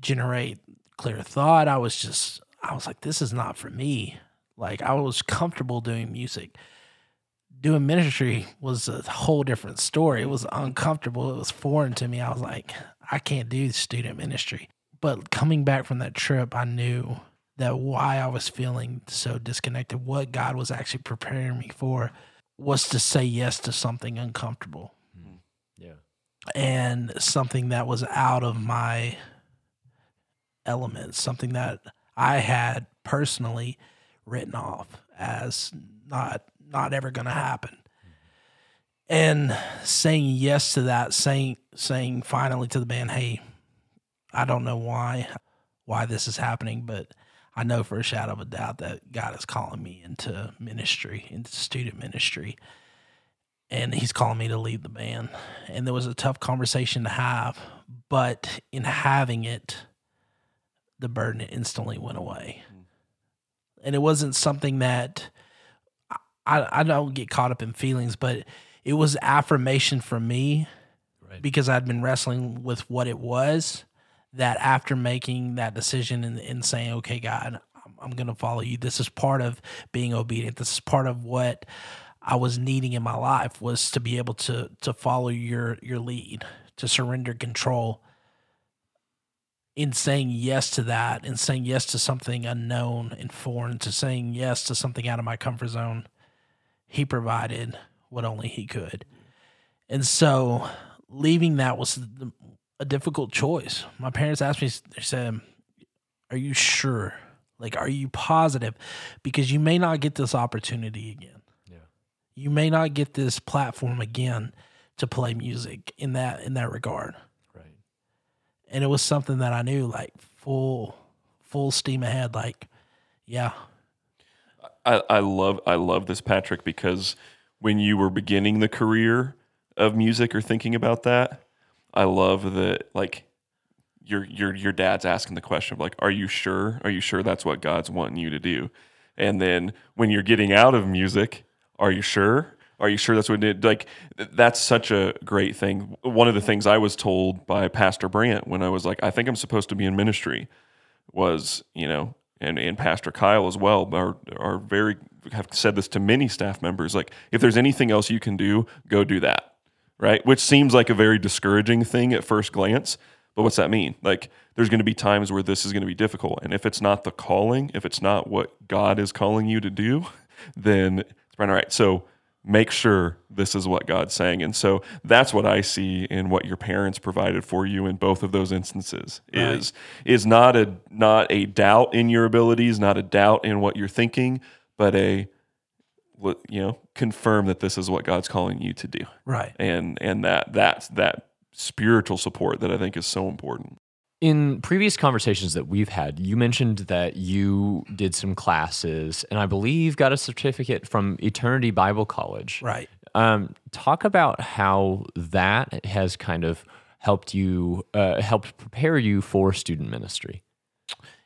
generate clear thought. I was just I was like, this is not for me. Like I was comfortable doing music. Doing ministry was a whole different story. It was uncomfortable. It was foreign to me. I was like, I can't do student ministry. But coming back from that trip, I knew that why I was feeling so disconnected, what God was actually preparing me for, was to say yes to something uncomfortable. Mm-hmm. Yeah. And something that was out of my element, something that I had personally written off as not not ever going to happen. Mm-hmm. And saying yes to that, saying saying finally to the band, "Hey, I don't know why why this is happening, but I know for a shadow of a doubt that God is calling me into ministry, into student ministry." And he's calling me to lead the band. And there was a tough conversation to have, but in having it, the burden instantly went away. And it wasn't something that I, I don't get caught up in feelings, but it was affirmation for me Right. because I'd been wrestling with what it was that after making that decision and, and saying, okay, God, I'm, I'm going to follow you. This is part of being obedient. This is part of what I was needing in my life was to be able to, to follow your, your lead, to surrender control in saying yes to that and saying yes to something unknown and foreign, to saying yes to something out of my comfort zone, he provided what only he could. And so leaving that was the, a difficult choice. My parents asked me, they said, Are you sure? Like, are you positive? Because you may not get this opportunity again. Yeah. You may not get this platform again to play music in that in that regard Right. and it was something that I knew like full full steam ahead like yeah I, I love I love this Patrick because when you were beginning the career of music or thinking about that, I love that like your your your dad's asking the question of like, are you sure? Are you sure that's what God's wanting you to do? And then when you're getting out of music, are you sure? Are you sure that's what it? Like that's such a great thing. One of the things I was told by Pastor Brant when I was like, I think I'm supposed to be in ministry was, you know, and, and Pastor Kyle as well are are very have said this to many staff members. Like, if there's anything else you can do, go do that. Right. Which seems like a very discouraging thing at first glance. But what's that mean? Like, there's going to be times where this is going to be difficult. And if it's not the calling, if it's not what God is calling you to do, then it's probably all right. So make sure this is what God's saying. And so that's what I see in what your parents provided for you in both of those instances is is not a not a doubt in your abilities, not a doubt in what you're thinking, but a you know, confirm that this is what God's calling you to do. right And and that that's that spiritual support that I think is so important. In previous conversations that we've had, you mentioned that you did some classes and I believe got a certificate from Eternity Bible College. right Um, talk about how that has kind of helped you, uh, helped prepare you for student ministry.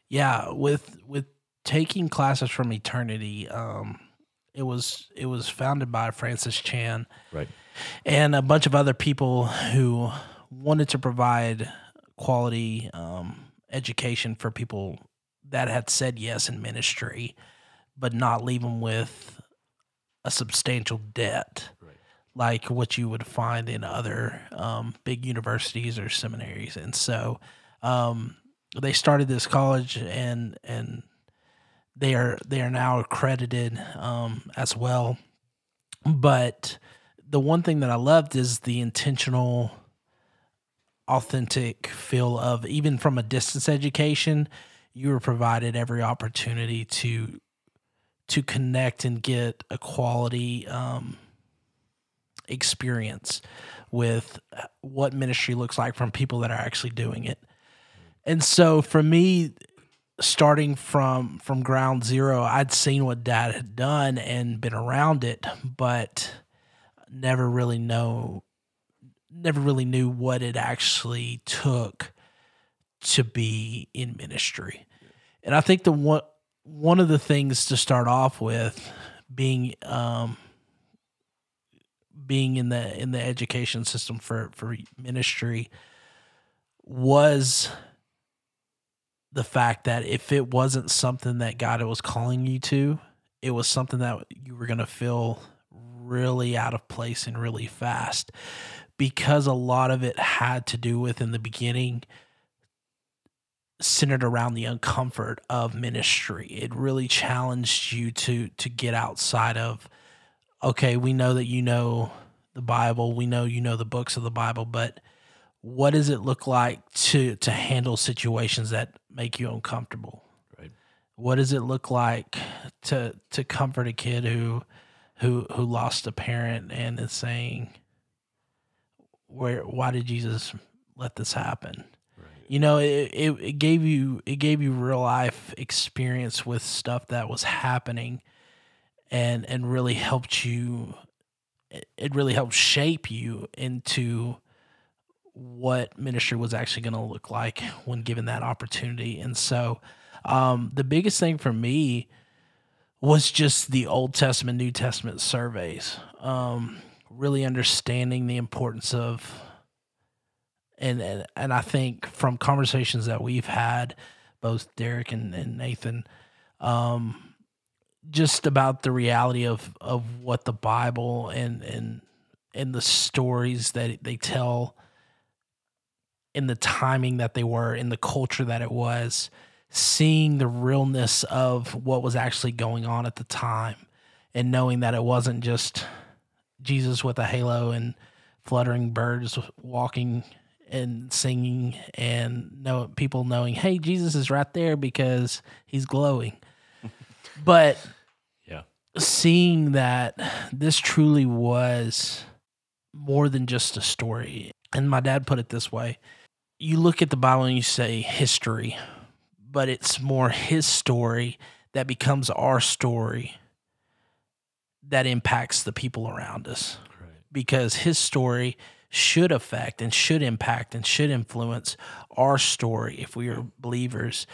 yeah with with taking classes from eternity um it was it was founded by francis chan Right. and a bunch of other people who wanted to provide quality um, education for people that had said yes in ministry, but not leave them with a substantial debt Right. like what you would find in other um, big universities or seminaries. And so um, they started this college and and they are they are now accredited um, as well. But the one thing that I loved is the intentional, authentic feel of even from a distance education, you were provided every opportunity to to connect and get a quality um, experience with what ministry looks like from people that are actually doing it. And so for me, starting from from ground zero, I'd seen what dad had done and been around it, but never really know never really knew what it actually took to be in ministry. And I think the one one of the things to start off with being um being in the in the education system for for ministry was the fact that if it wasn't something that God was calling you to, it was something that you were going to feel really out of place and really fast because a lot of it had to do with in the beginning centered around the uncomfort of ministry. It really challenged you to to get outside of okay, we know that you know the Bible, we know you know the books of the Bible, but what does it look like to to handle situations that make you uncomfortable? Right. What does it look like to to comfort a kid who who who lost a parent and is saying where why did Jesus let this happen? You know, it, it, it gave you it gave you real life experience with stuff that was happening and and really helped you it really helped shape you into what ministry was actually going to look like when given that opportunity. And so, um, the biggest thing for me was just the Old Testament, New Testament surveys. Um, really understanding the importance of, and, and and I think from conversations that we've had, both Derek and, and Nathan, um, just about the reality of of what the Bible and and and the stories that they tell in the timing that they were, in the culture that it was, seeing the realness of what was actually going on at the time, and knowing that it wasn't just Jesus with a halo and fluttering birds walking and singing, and know people knowing, hey, Jesus is right there because he's glowing. but Yeah. seeing that this truly was more than just a story. And my dad put it this way you look at the Bible and you say history, but it's more his story that becomes our story that impacts the people around us. Right. Because his story should affect and should impact and should influence our story if we are believers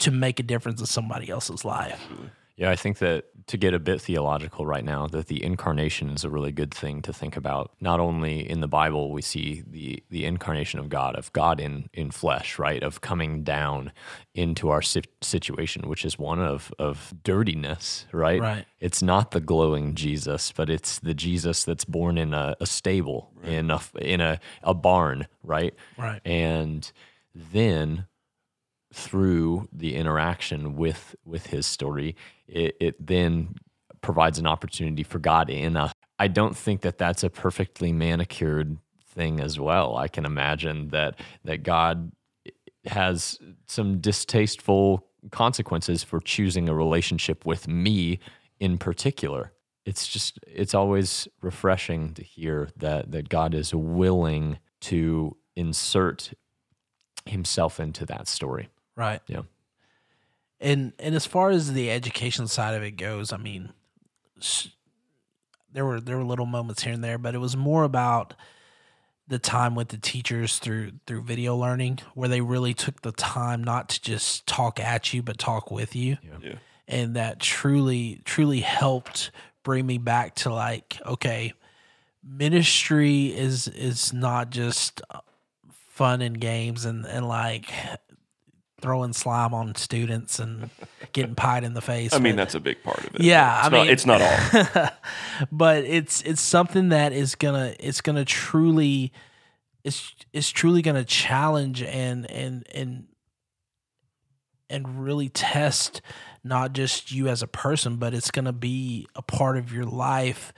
to make a difference in somebody else's life. Yeah, I think that to get a bit theological right now, that the incarnation is a really good thing to think about. Not only in the Bible we see the the incarnation of God, of God in in flesh, right, of coming down into our situation, which is one of of dirtiness, right? Right. It's not the glowing Jesus, but it's the Jesus that's born in a, a stable, in a in a a barn, right? Right. and then through the interaction with with his story it, it then provides an opportunity for god in us. I don't think that that's a perfectly manicured thing as well. I can imagine that that god has some distasteful consequences for choosing a relationship with me in particular. It's just it's always refreshing to hear that that god is willing to insert himself into that story. Right. Yeah. And and as far as the education side of it goes, I mean, s- there were there were little moments here and there, but it was more about the time with the teachers through through video learning, where they really took the time not to just talk at you, but talk with you, Yeah. and that truly truly helped bring me back to like, okay, ministry is is not just uh, fun and games and and like throwing slime on students and getting pied in the face. I mean, but- that's a big part of it. Yeah, It's I not, mean- it's not all. but it's it's something that is gonna it's gonna truly it's it's truly gonna challenge and and and and really test not just you as a person, but it's gonna be a part of your life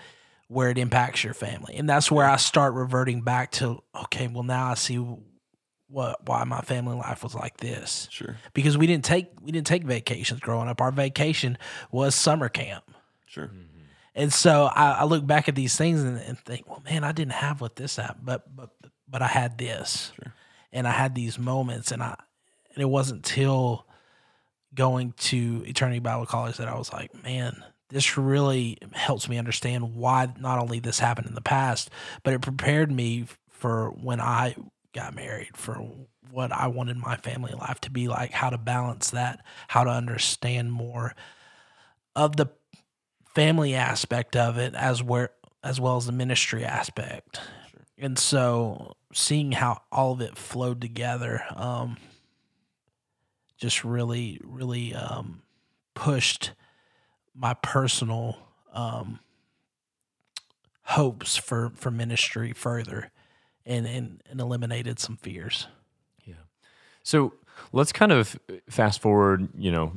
where it impacts your family. And that's where I start reverting back to okay, well now I see what why my family life was like this Sure, because we didn't take we didn't take vacations growing up. Our vacation was summer camp. sure. Mm-hmm. And so I, I look back at these things and, and think, well, man, I didn't have what this happened, but but but I had this, Sure. and I had these moments, and I and it wasn't till going to Eternity Bible College that I was like, man, this really helps me understand why not only this happened in the past, but it prepared me for when I got married, for what I wanted my family life to be like, how to balance that, how to understand more of the family aspect of it as where as well as the ministry aspect. Sure. And so seeing how all of it flowed together um, just really really um, pushed my personal um, hopes for for ministry further and, and and eliminated some fears. Yeah. So let's kind of fast forward, you know,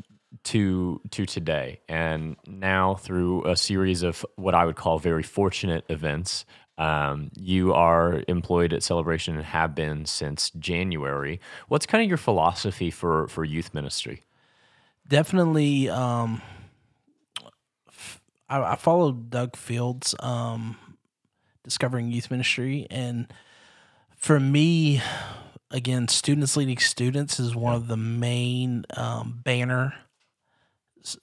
to to today and now through a series of what I would call very fortunate events. Um, you are employed at Celebration and have been since January. What's kind of your philosophy for for youth ministry? Definitely um, I, I followed Doug Fields, um, discovering youth ministry, and for me, again, students leading students is one of the main um, banner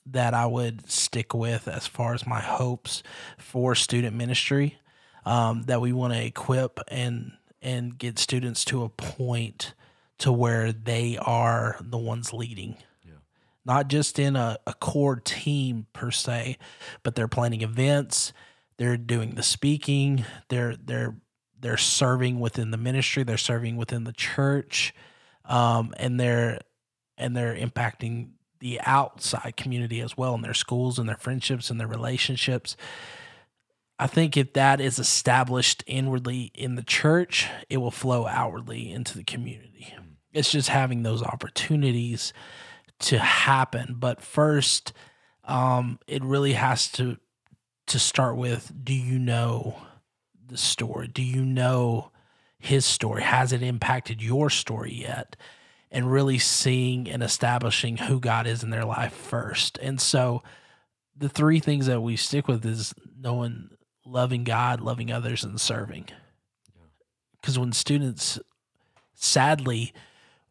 that I would stick with as far as my hopes for student ministry. Um, that we want to equip and and get students to a point to where they are the ones leading not just in a, a core team per se, but they're planning events, they're doing the speaking, they're they're they're serving within the ministry, they're serving within the church, um, and they're and they're impacting the outside community as well in their schools and their friendships and their relationships. I think if that is established inwardly in the church, it will flow outwardly into the community. It's just having those opportunities to happen. But first, um, it really has to to start with do you know the story? Do you know his story? Has it impacted your story yet? And really seeing and establishing who God is in their life first. And so the three things that we stick with is knowing loving God, loving others, and serving. Because when students, sadly,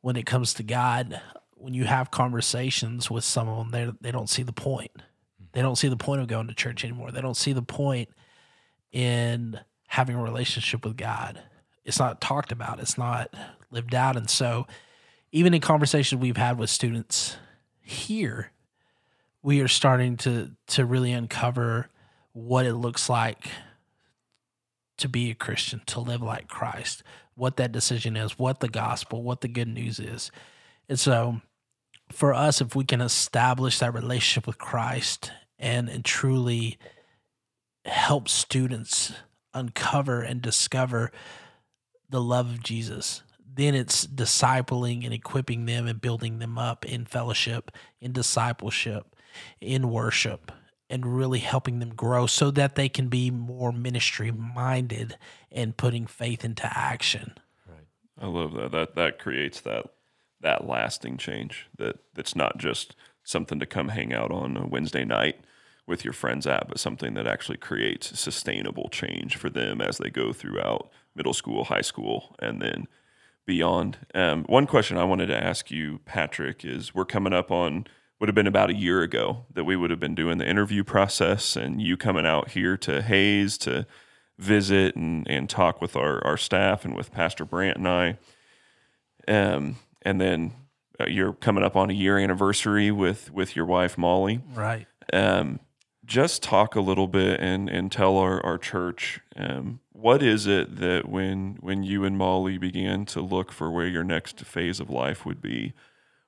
when it comes to God, when you have conversations with some of them, they they don't see the point. Hmm. They don't see the point of going to church anymore. They don't see the point in having a relationship with God. It's not talked about. It's not lived out. And so, even in conversations we've had with students here, we are starting to to really uncover what it looks like to be a Christian, to live like Christ, what that decision is, what the gospel, what the good news is. And so for us, if we can establish that relationship with Christ and, and truly help students uncover and discover the love of Jesus, then it's discipling and equipping them and building them up in fellowship, in discipleship, in worship, and really helping them grow so that they can be more ministry minded and putting faith into action. Right. I love that. That that creates that that lasting change that that's not just something to come hang out on a Wednesday night with your friends at, but something that actually creates sustainable change for them as they go throughout middle school, high school, and then beyond. Um, one question I wanted to ask you, Patrick, is we're coming up on would have been about a year ago that we would have been doing the interview process and you coming out here to Hays to visit and, and talk with our, our staff and with Pastor Brant and I. Um, and then uh, you're coming up on a year anniversary with with your wife Molly. Right. Um, just talk a little bit and and tell our our church um, what is it that when when you and Molly began to look for where your next phase of life would be,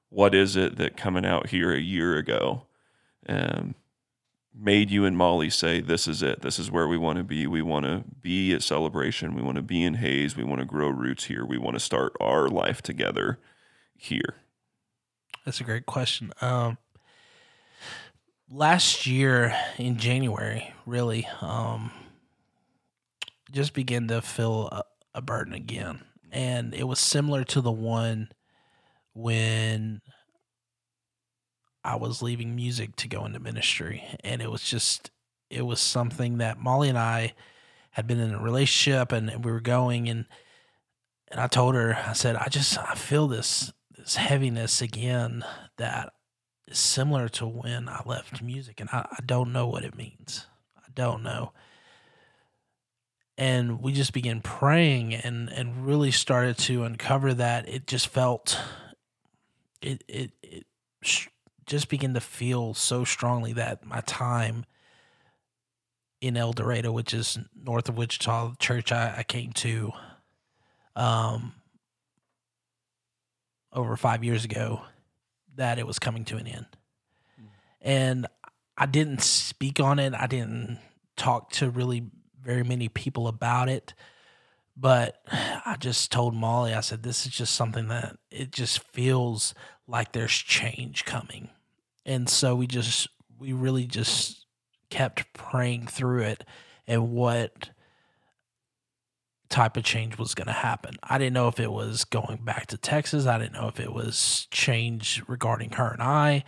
what is it that coming out here a year ago um, made you and Molly say, This is it. This is where we want to be. We want to be at Celebration. We want to be in Hays. We want to grow roots here. We want to start our life together here? That's a great question. Um, last year in January, really, um, just began to feel a, a burden again. And it was similar to the one when I was leaving music to go into ministry. And it was just, it was something that Molly and I had been in a relationship and, and we were going and, and I told her, I said, I just, I feel this this heaviness again that is similar to when I left music, and I, I don't know what it means. I don't know. And we just began praying and and really started to uncover that it just felt it it it just began to feel so strongly that my time in El Dorado, which is north of Wichita, the church I, I came to um, over five years ago, that it was coming to an end. Mm. And I didn't speak on it. I didn't talk to really very many people about it. But I just told Molly, I said, this is just something that it just feels like there's change coming. And so we just, we really just kept praying through it and what type of change was going to happen. I didn't know if it was going back to Texas. I didn't know if it was change regarding her and I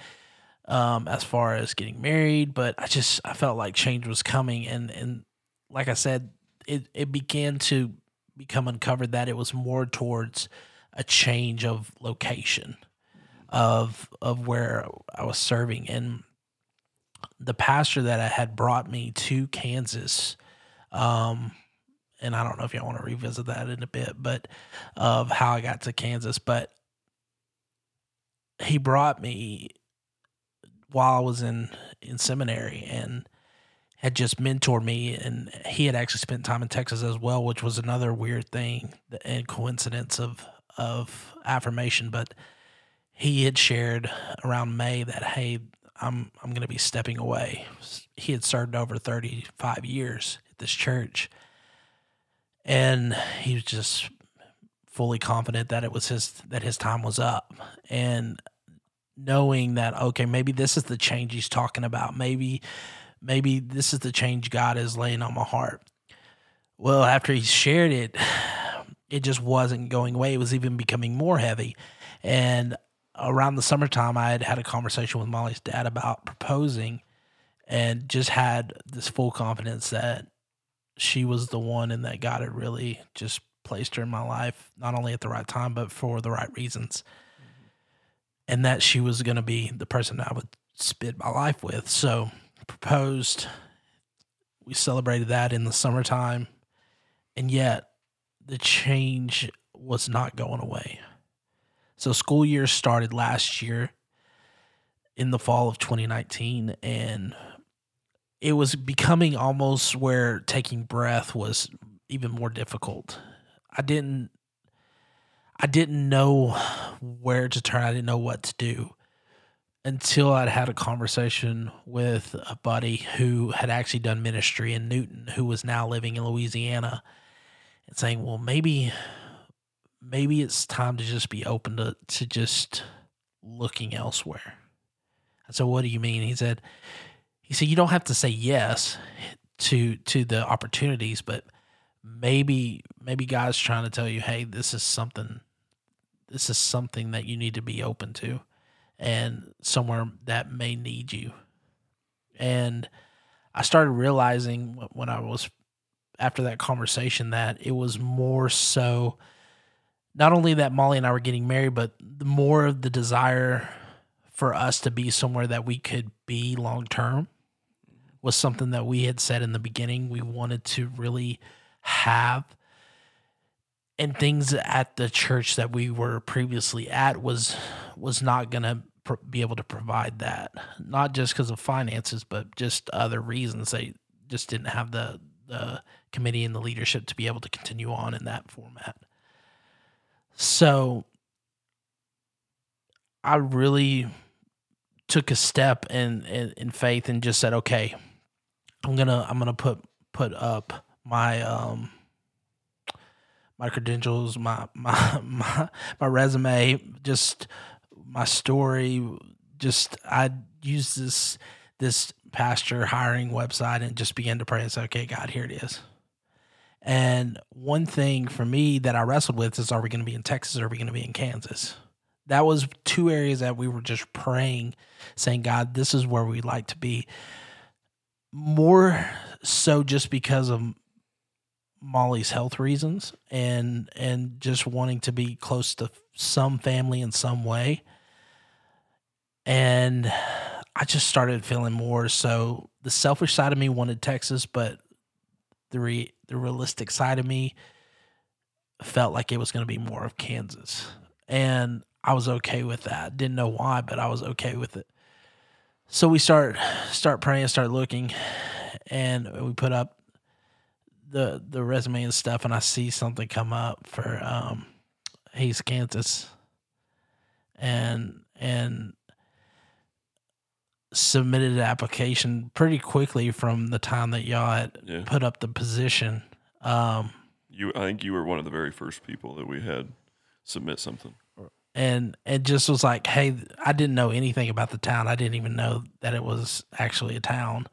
um, as far as getting married, but I just I felt like change was coming and and like I said, it it began to become uncovered that it was more towards a change of location of of where I was serving and the pastor that I had brought me to Kansas um and I don't know if y'all want to revisit that in a bit, but of how I got to Kansas. But he brought me while I was in in seminary and had just mentored me and he had actually spent time in Texas as well, which was another weird thing and coincidence of of affirmation. But he had shared around May that hey, I'm I'm gonna be stepping away. He had served over thirty five years at this church and he was just fully confident that it was his that his time was up. And knowing that okay maybe this is the change he's talking about. Maybe maybe this is the change God is laying on my heart. Well after he shared it it just wasn't going away. It was even becoming more heavy. And around the summertime I had had a conversation with Molly's dad about proposing and just had this full confidence that she was the one and that God had really just placed her in my life, not only at the right time, but for the right reasons. Mm-hmm. And that she was going to be the person I would spend my life with. So proposed. We celebrated that in the summertime. And yet the change was not going away. So school year started last year in the fall of 2019 and it was becoming almost where taking breath was even more difficult. I didn't I didn't know where to turn. I didn't know what to do until I'd had a conversation with a buddy who had actually done ministry in Newton, who was now living in Louisiana, and saying, "Well, maybe, maybe it's time to just be open to to just looking elsewhere." I said, "What do you mean?" He said, he said you don't have to say yes to to the opportunities, but maybe maybe God's trying to tell you, hey, this is something this is something that you need to be open to and somewhere that may need you. And I started realizing when I was after that conversation that it was more so not only that Molly and I were getting married, but more of the desire for us to be somewhere that we could be long term was something that we had said in the beginning. We wanted to really have and things at the church that we were previously at was was not going to pr- be able to provide that. Not just because of finances but just other reasons. They just didn't have the the committee and the leadership to be able to continue on in that format. So i really took a step in, in, in faith and just said okay I'm gonna I'm gonna put put up my um my credentials, my my my, my resume, just my story. Just I use this this pastor hiring website and just began to pray and say, okay, God, here it is. And one thing for me that I wrestled with is, are we going to be in Texas or are we going to be in Kansas? That was two areas that we were just praying, saying, God, this is where we'd like to be more so just because of Molly's health reasons and and just wanting to be close to some family in some way. and I just started feeling more. So the selfish side of me wanted Texas, but the re, the realistic side of me felt like it was going to be more of Kansas, and I was okay with that. Didn't know why, but I was okay with it. So we start start praying, start looking, and we put up the the resume and stuff, and I see something come up for um, Kansas, and and submitted an application pretty quickly from the time that y'all had Yeah. put up the position. Um, You, I think you were one of the very first people that we had submit something. And it just was like, hey, I didn't know anything about the town. I didn't even know that it was actually a town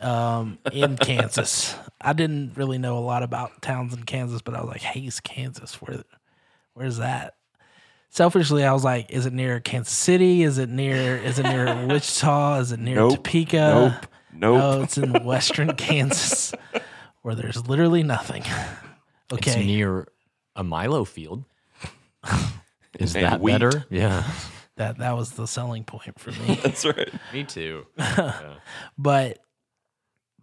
um, in Kansas. I didn't really know a lot about towns in Kansas, but I was like, Hays, Kansas, where, where's that? Selfishly, I was like, is it near Kansas City? Is it near? Is it near Wichita? Is it near Nope. Topeka? Nope. Nope. No, it's in western Kansas, where there's literally nothing. It's Okay, near a Milo field. Is And that wheat. better? Yeah. that that was the selling point for me. That's right. Me too. but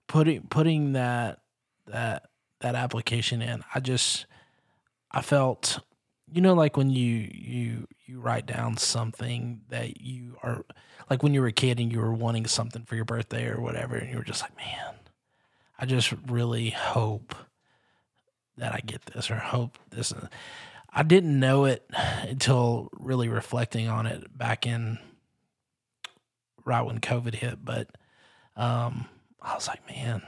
putting putting that that that application in i just i felt you know like when you you you write down something that you are like when you were a kid and you were wanting something for your birthday or whatever and you were just like man i just really hope that i get this or hope this i didn't know it until really reflecting on it back in right when covid hit but um, I was like, man,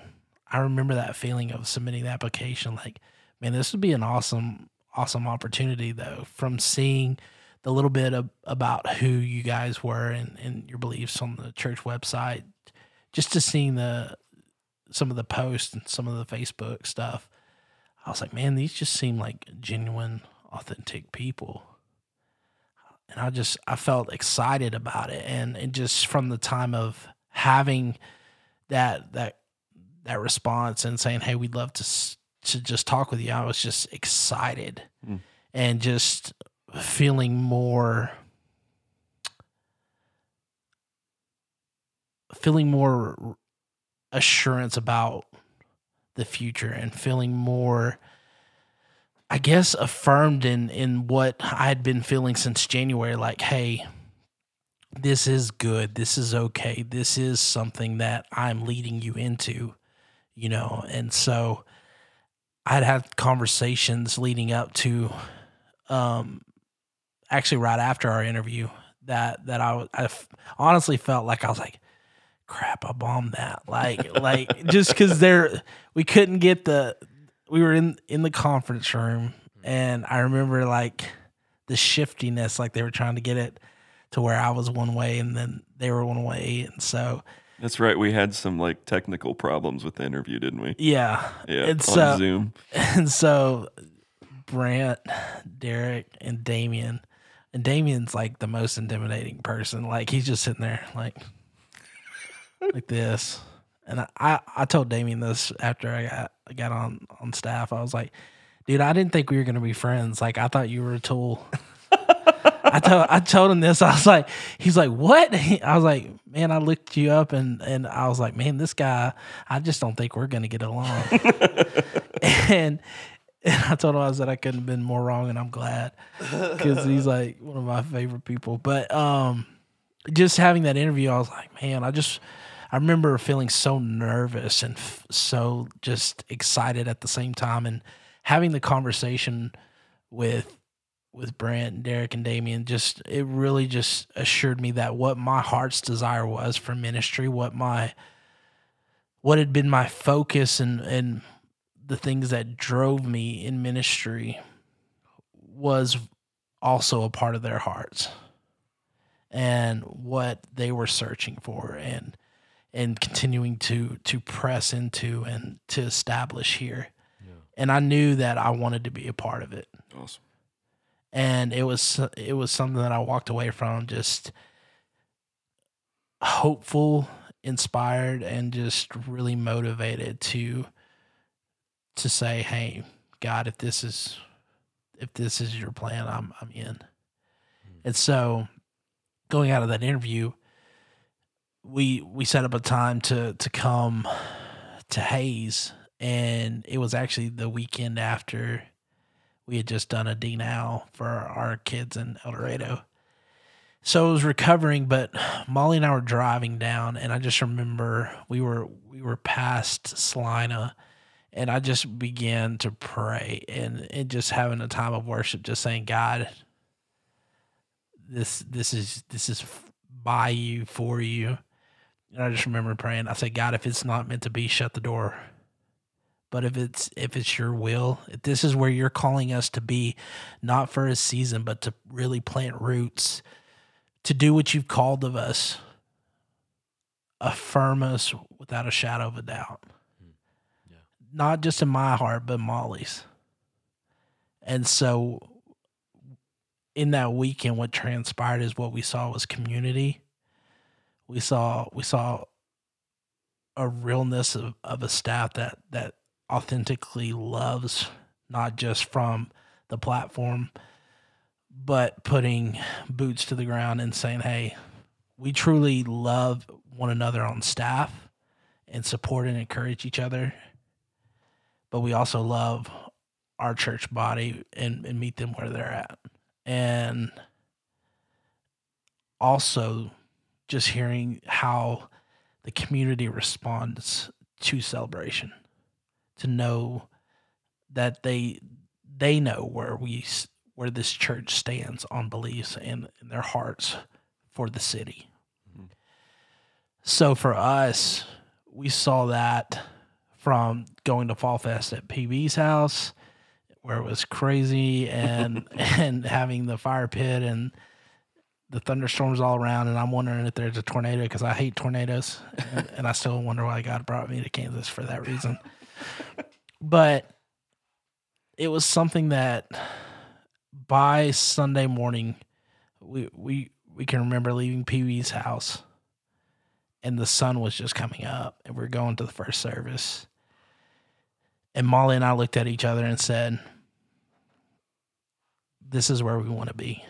I remember that feeling of submitting the application. Like, man, this would be an awesome, awesome opportunity though. From seeing the little bit of, about who you guys were and, and your beliefs on the church website, just to seeing the some of the posts and some of the Facebook stuff, I was like, man, these just seem like genuine, authentic people. And I just I felt excited about it, and and just from the time of having that that that response and saying, "Hey, we'd love to to just talk with you," I was just excited Mm. and just feeling more feeling more assurance about the future and feeling more I guess affirmed in in what I had been feeling since January like hey this is good. This is okay. This is something that I'm leading you into you know? And so I'd had conversations leading up to um actually right after our interview that that I, I honestly felt like I was like crap I bombed that. Like like just cuz there we couldn't get the we were in in the conference room mm-hmm. and I remember like the shiftiness like they were trying to get it to where I was one way and then they were one way and so That's right. We had some like technical problems with the interview, didn't we? yeah Yeah. and on so Zoom. and so Brant, Derek, and Damien, and Damien's like the most intimidating person. Like he's just sitting there like like this. And I, I, told Damien this after I got got on on staff. I was like, dude, I didn't think we were gonna be friends. Like I thought you were a tool. I told I told him this. I was like, he's like, what? I was like, man, I looked you up and and I was like, man, this guy, I just don't think we're gonna get along. and and I told him I said I couldn't have been more wrong, and I'm glad because he's like one of my favorite people. But um, just having that interview, I was like, man, I just I remember feeling so nervous and f- so just excited at the same time, and having the conversation with with Brant Derek and Damien, just it really just assured me that what my heart's desire was for ministry, what my what had been my focus and and the things that drove me in ministry was also a part of their hearts and what they were searching for and and continuing to to press into and to establish here and i knew that i wanted to be a part of it Awesome. and it was it was something that I walked away from just hopeful, inspired, and just really motivated to to say, "Hey, God, if this is if this is your plan, I'm I'm in." Hmm. And so, going out of that interview, we we set up a time to to come to Hays, and it was actually the weekend after we had just done a D now for our kids in El Dorado. So I was recovering, but Molly and I were driving down, and I just remember we were we were past Salina, and I just began to pray and, and just having a time of worship, just saying, God, this this is this is by you for you. And I just remember praying. I said, God, if it's not meant to be, shut the door. But if it's if it's your will, if this is where you're calling us to be, not for a season, but to really plant roots, to do what you've called of us, affirm us without a shadow of a doubt. Hmm. Yeah. Not just in my heart, but Molly's. And so in that weekend, what transpired is what we saw was community. We saw we saw a realness of, of a staff that that authentically loves not just from the platform, but putting boots to the ground and saying, "Hey, we truly love one another on staff and support and encourage each other, but we also love our church body and, and meet them where they're at." and also just hearing how the community responds to celebration to know that they they know where we where this church stands on beliefs and in their hearts for the city. Mm-hmm. So for us, we saw that from going to Fall Fest at PB's house where it was crazy and and having the fire pit and the thunderstorms all around and I'm wondering if there's a tornado because I hate tornadoes and, and, I still wonder why God brought me to Kansas for that reason. but it was something that by Sunday morning we we we can remember leaving Pee Wee's house and the sun was just coming up and we are going to the first service. And Molly and I looked at each other and said, this is where we want to be.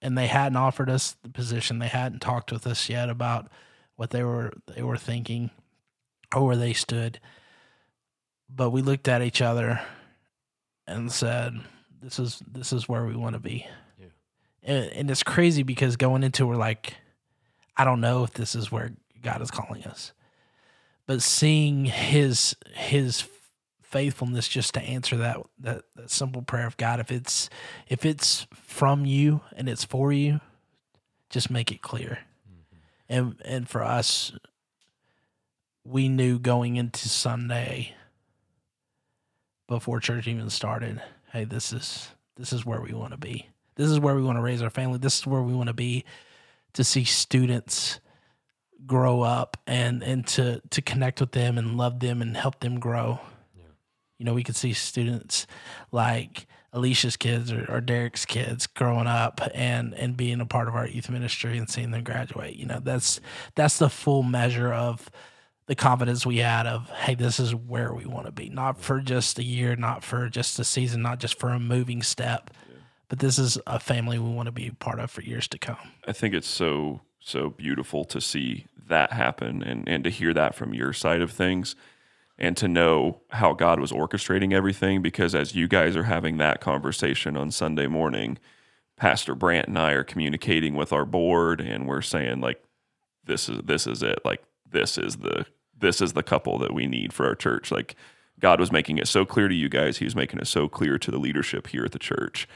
And they hadn't offered us the position. They hadn't talked with us yet about what they were they were thinking or where they stood. But we looked at each other and said, "This is this is where we want to be." Yeah. And, and it's crazy because going into we're like, I don't know if this is where God is calling us, but seeing His His faithfulness just to answer that, that that simple prayer of God. If it's if it's from you and it's for you, just make it clear. Mm-hmm. And and for us, we knew going into Sunday before church even started, hey, this is this is where we want to be. This is where we want to raise our family. This is where we want to be to see students grow up and and to to connect with them and love them and help them grow. You know, we could see students like Alicia's kids or, or, Derek's kids growing up and and being a part of our youth ministry and seeing them graduate. You know, that's that's the full measure of the confidence we had of hey, this is where we want to be. Not for just a year, not for just a season, not just for a moving step, but this is a family we want to be part of for years to come. I think it's so so beautiful to see that happen and and to hear that from your side of things and to know how God was orchestrating everything. Because as you guys are having that conversation on Sunday morning, Pastor Brant and I are communicating with our board, and we're saying like, "This is this is it. Like this is the this is the couple that we need for our church." Like God was making it so clear to you guys. He was making it so clear to the leadership here at the church.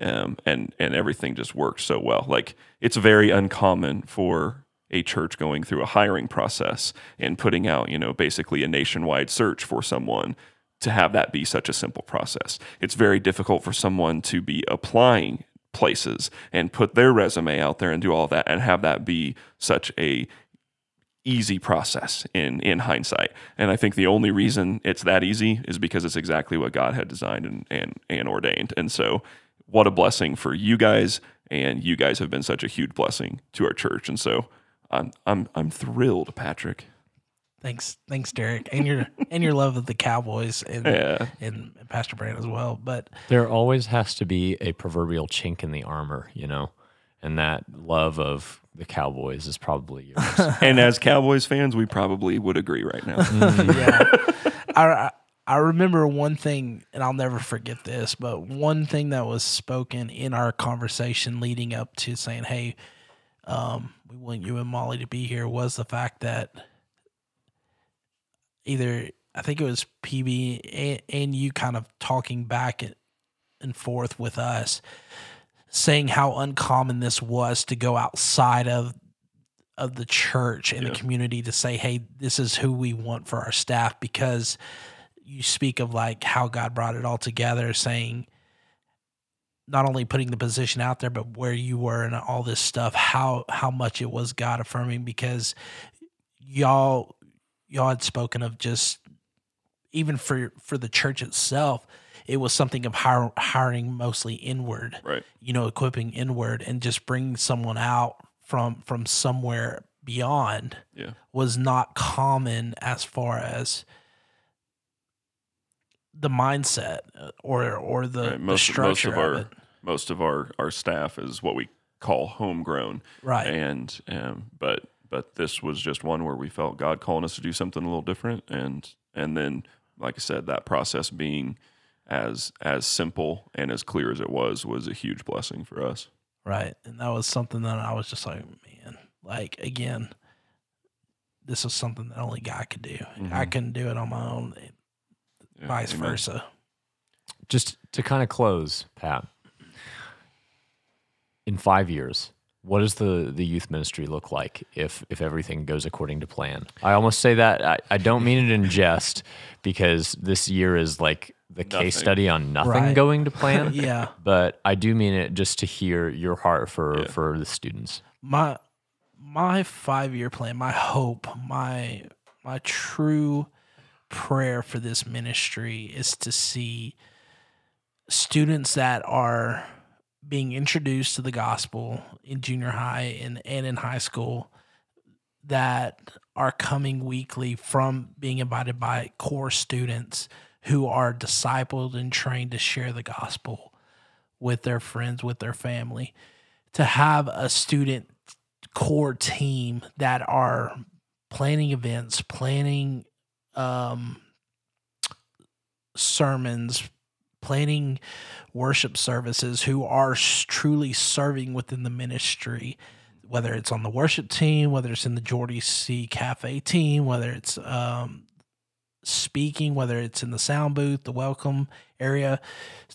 Um, and and everything just worked so well. Like it's very uncommon for a church going through a hiring process and putting out, you know, basically a nationwide search for someone to have that be such a simple process. It's very difficult for someone to be applying places and put their resume out there and do all that and have that be such a easy process in in hindsight. And I think the only reason it's that easy is because it's exactly what God had designed and and, and ordained. And so what a blessing for you guys and you guys have been such a huge blessing to our church. And so I'm I'm I'm thrilled, Patrick. Thanks, thanks, Derek, and your and your love of the Cowboys and yeah. and Pastor Brant as well. But there always has to be a proverbial chink in the armor, you know. and that love of the Cowboys is probably yours. and as Cowboys fans, we probably would agree right now. Mm. yeah. I, I remember one thing, and I'll never forget this, but one thing that was spoken in our conversation leading up to saying, hey, um, we want you and Molly to be here was the fact that either I think it was PB and, and you kind of talking back and forth with us, saying how uncommon this was to go outside of of the church and yeah. the community to say, hey, this is who we want for our staff because you speak of like how God brought it all together, saying not only putting the position out there, but where you were and all this stuff, how how much it was God affirming because y'all y'all had spoken of just even for for the church itself, it was something of hire, hiring mostly inward, right? You know, equipping inward and just bringing someone out from from somewhere beyond yeah. was not common as far as the mindset uh, or or the, right. most, the structure most of, our of most of our our staff is what we call homegrown, right? And um, but but this was just one where we felt God calling us to do something a little different, and and then like I said, that process being as as simple and as clear as it was was a huge blessing for us. Right, and that was something that I was just like, man, like again, this is something that only God could do. Mm-hmm. I couldn't do it on my own yeah, vice amen. versa. Just to kind of close, Pat, in five years, what does the, the youth ministry look like if if everything goes according to plan? I almost say that I, I don't mean it in jest because this year is like the nothing. case study on nothing right. going to plan. yeah. But I do mean it just to hear your heart for yeah. for the students. My my five year plan, my hope, my my true prayer for this ministry is to see students that are being introduced to the gospel in junior high and, and in high school that are coming weekly from being invited by core students who are discipled and trained to share the gospel with their friends, with their family. To have a student core team that are planning events, planning um, sermons, planning worship services, who are truly serving within the ministry, whether it's on the worship team, whether it's in the Jordy C Cafe team, whether it's um, speaking, whether it's in the sound booth, the welcome area,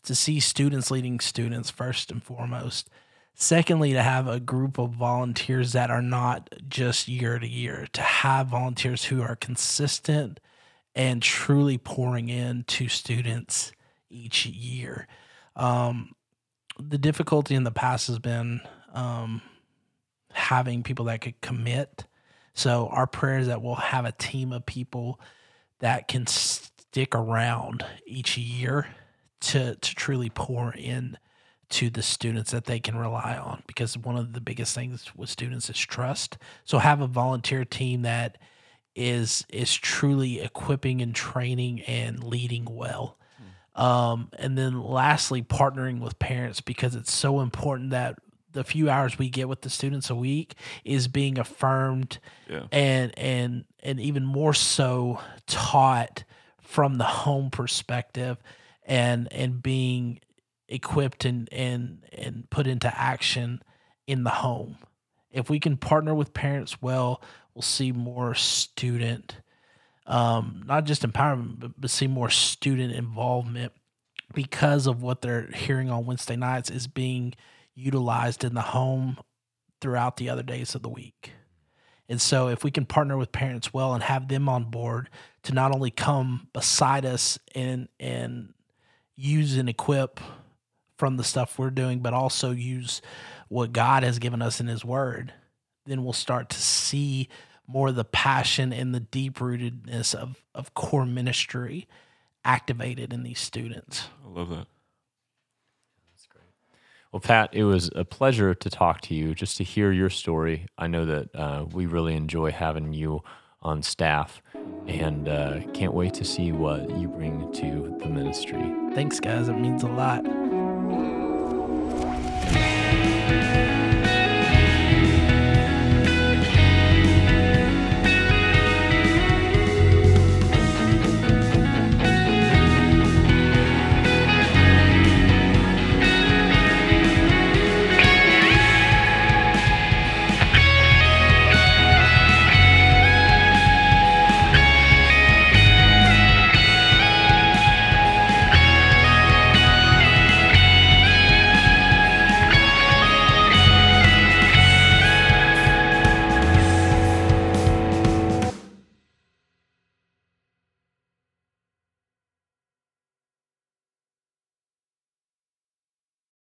to see students leading students first and foremost. Secondly, to have a group of volunteers that are not just year to year, to have volunteers who are consistent and truly pouring in to students each year. Um, the difficulty in the past has been um, having people that could commit. So our prayer is that we'll have a team of people that can stick around each year to to truly pour in to the students that they can rely on because one of the biggest things with students is trust. So have a volunteer team that is is truly equipping and training and leading well. Um, and then lastly, partnering with parents because it's so important that the few hours we get with the students a week is being affirmed yeah. and and and even more so taught from the home perspective and and being equipped and and and put into action in the home. If we can partner with parents well, we'll see more student, um, not just empowerment, but, but see more student involvement because of what they're hearing on Wednesday nights is being utilized in the home throughout the other days of the week. And so, if we can partner with parents well and have them on board to not only come beside us and and use and equip from the stuff we're doing, but also use what God has given us in His Word, then we'll start to see more of the passion and the deep rootedness of, of core ministry activated in these students. I love that. That's great. Well, Pat, it was a pleasure to talk to you, just to hear your story. I know that uh, we really enjoy having you on staff and uh, can't wait to see what you bring to the ministry. Thanks, guys. It means a lot.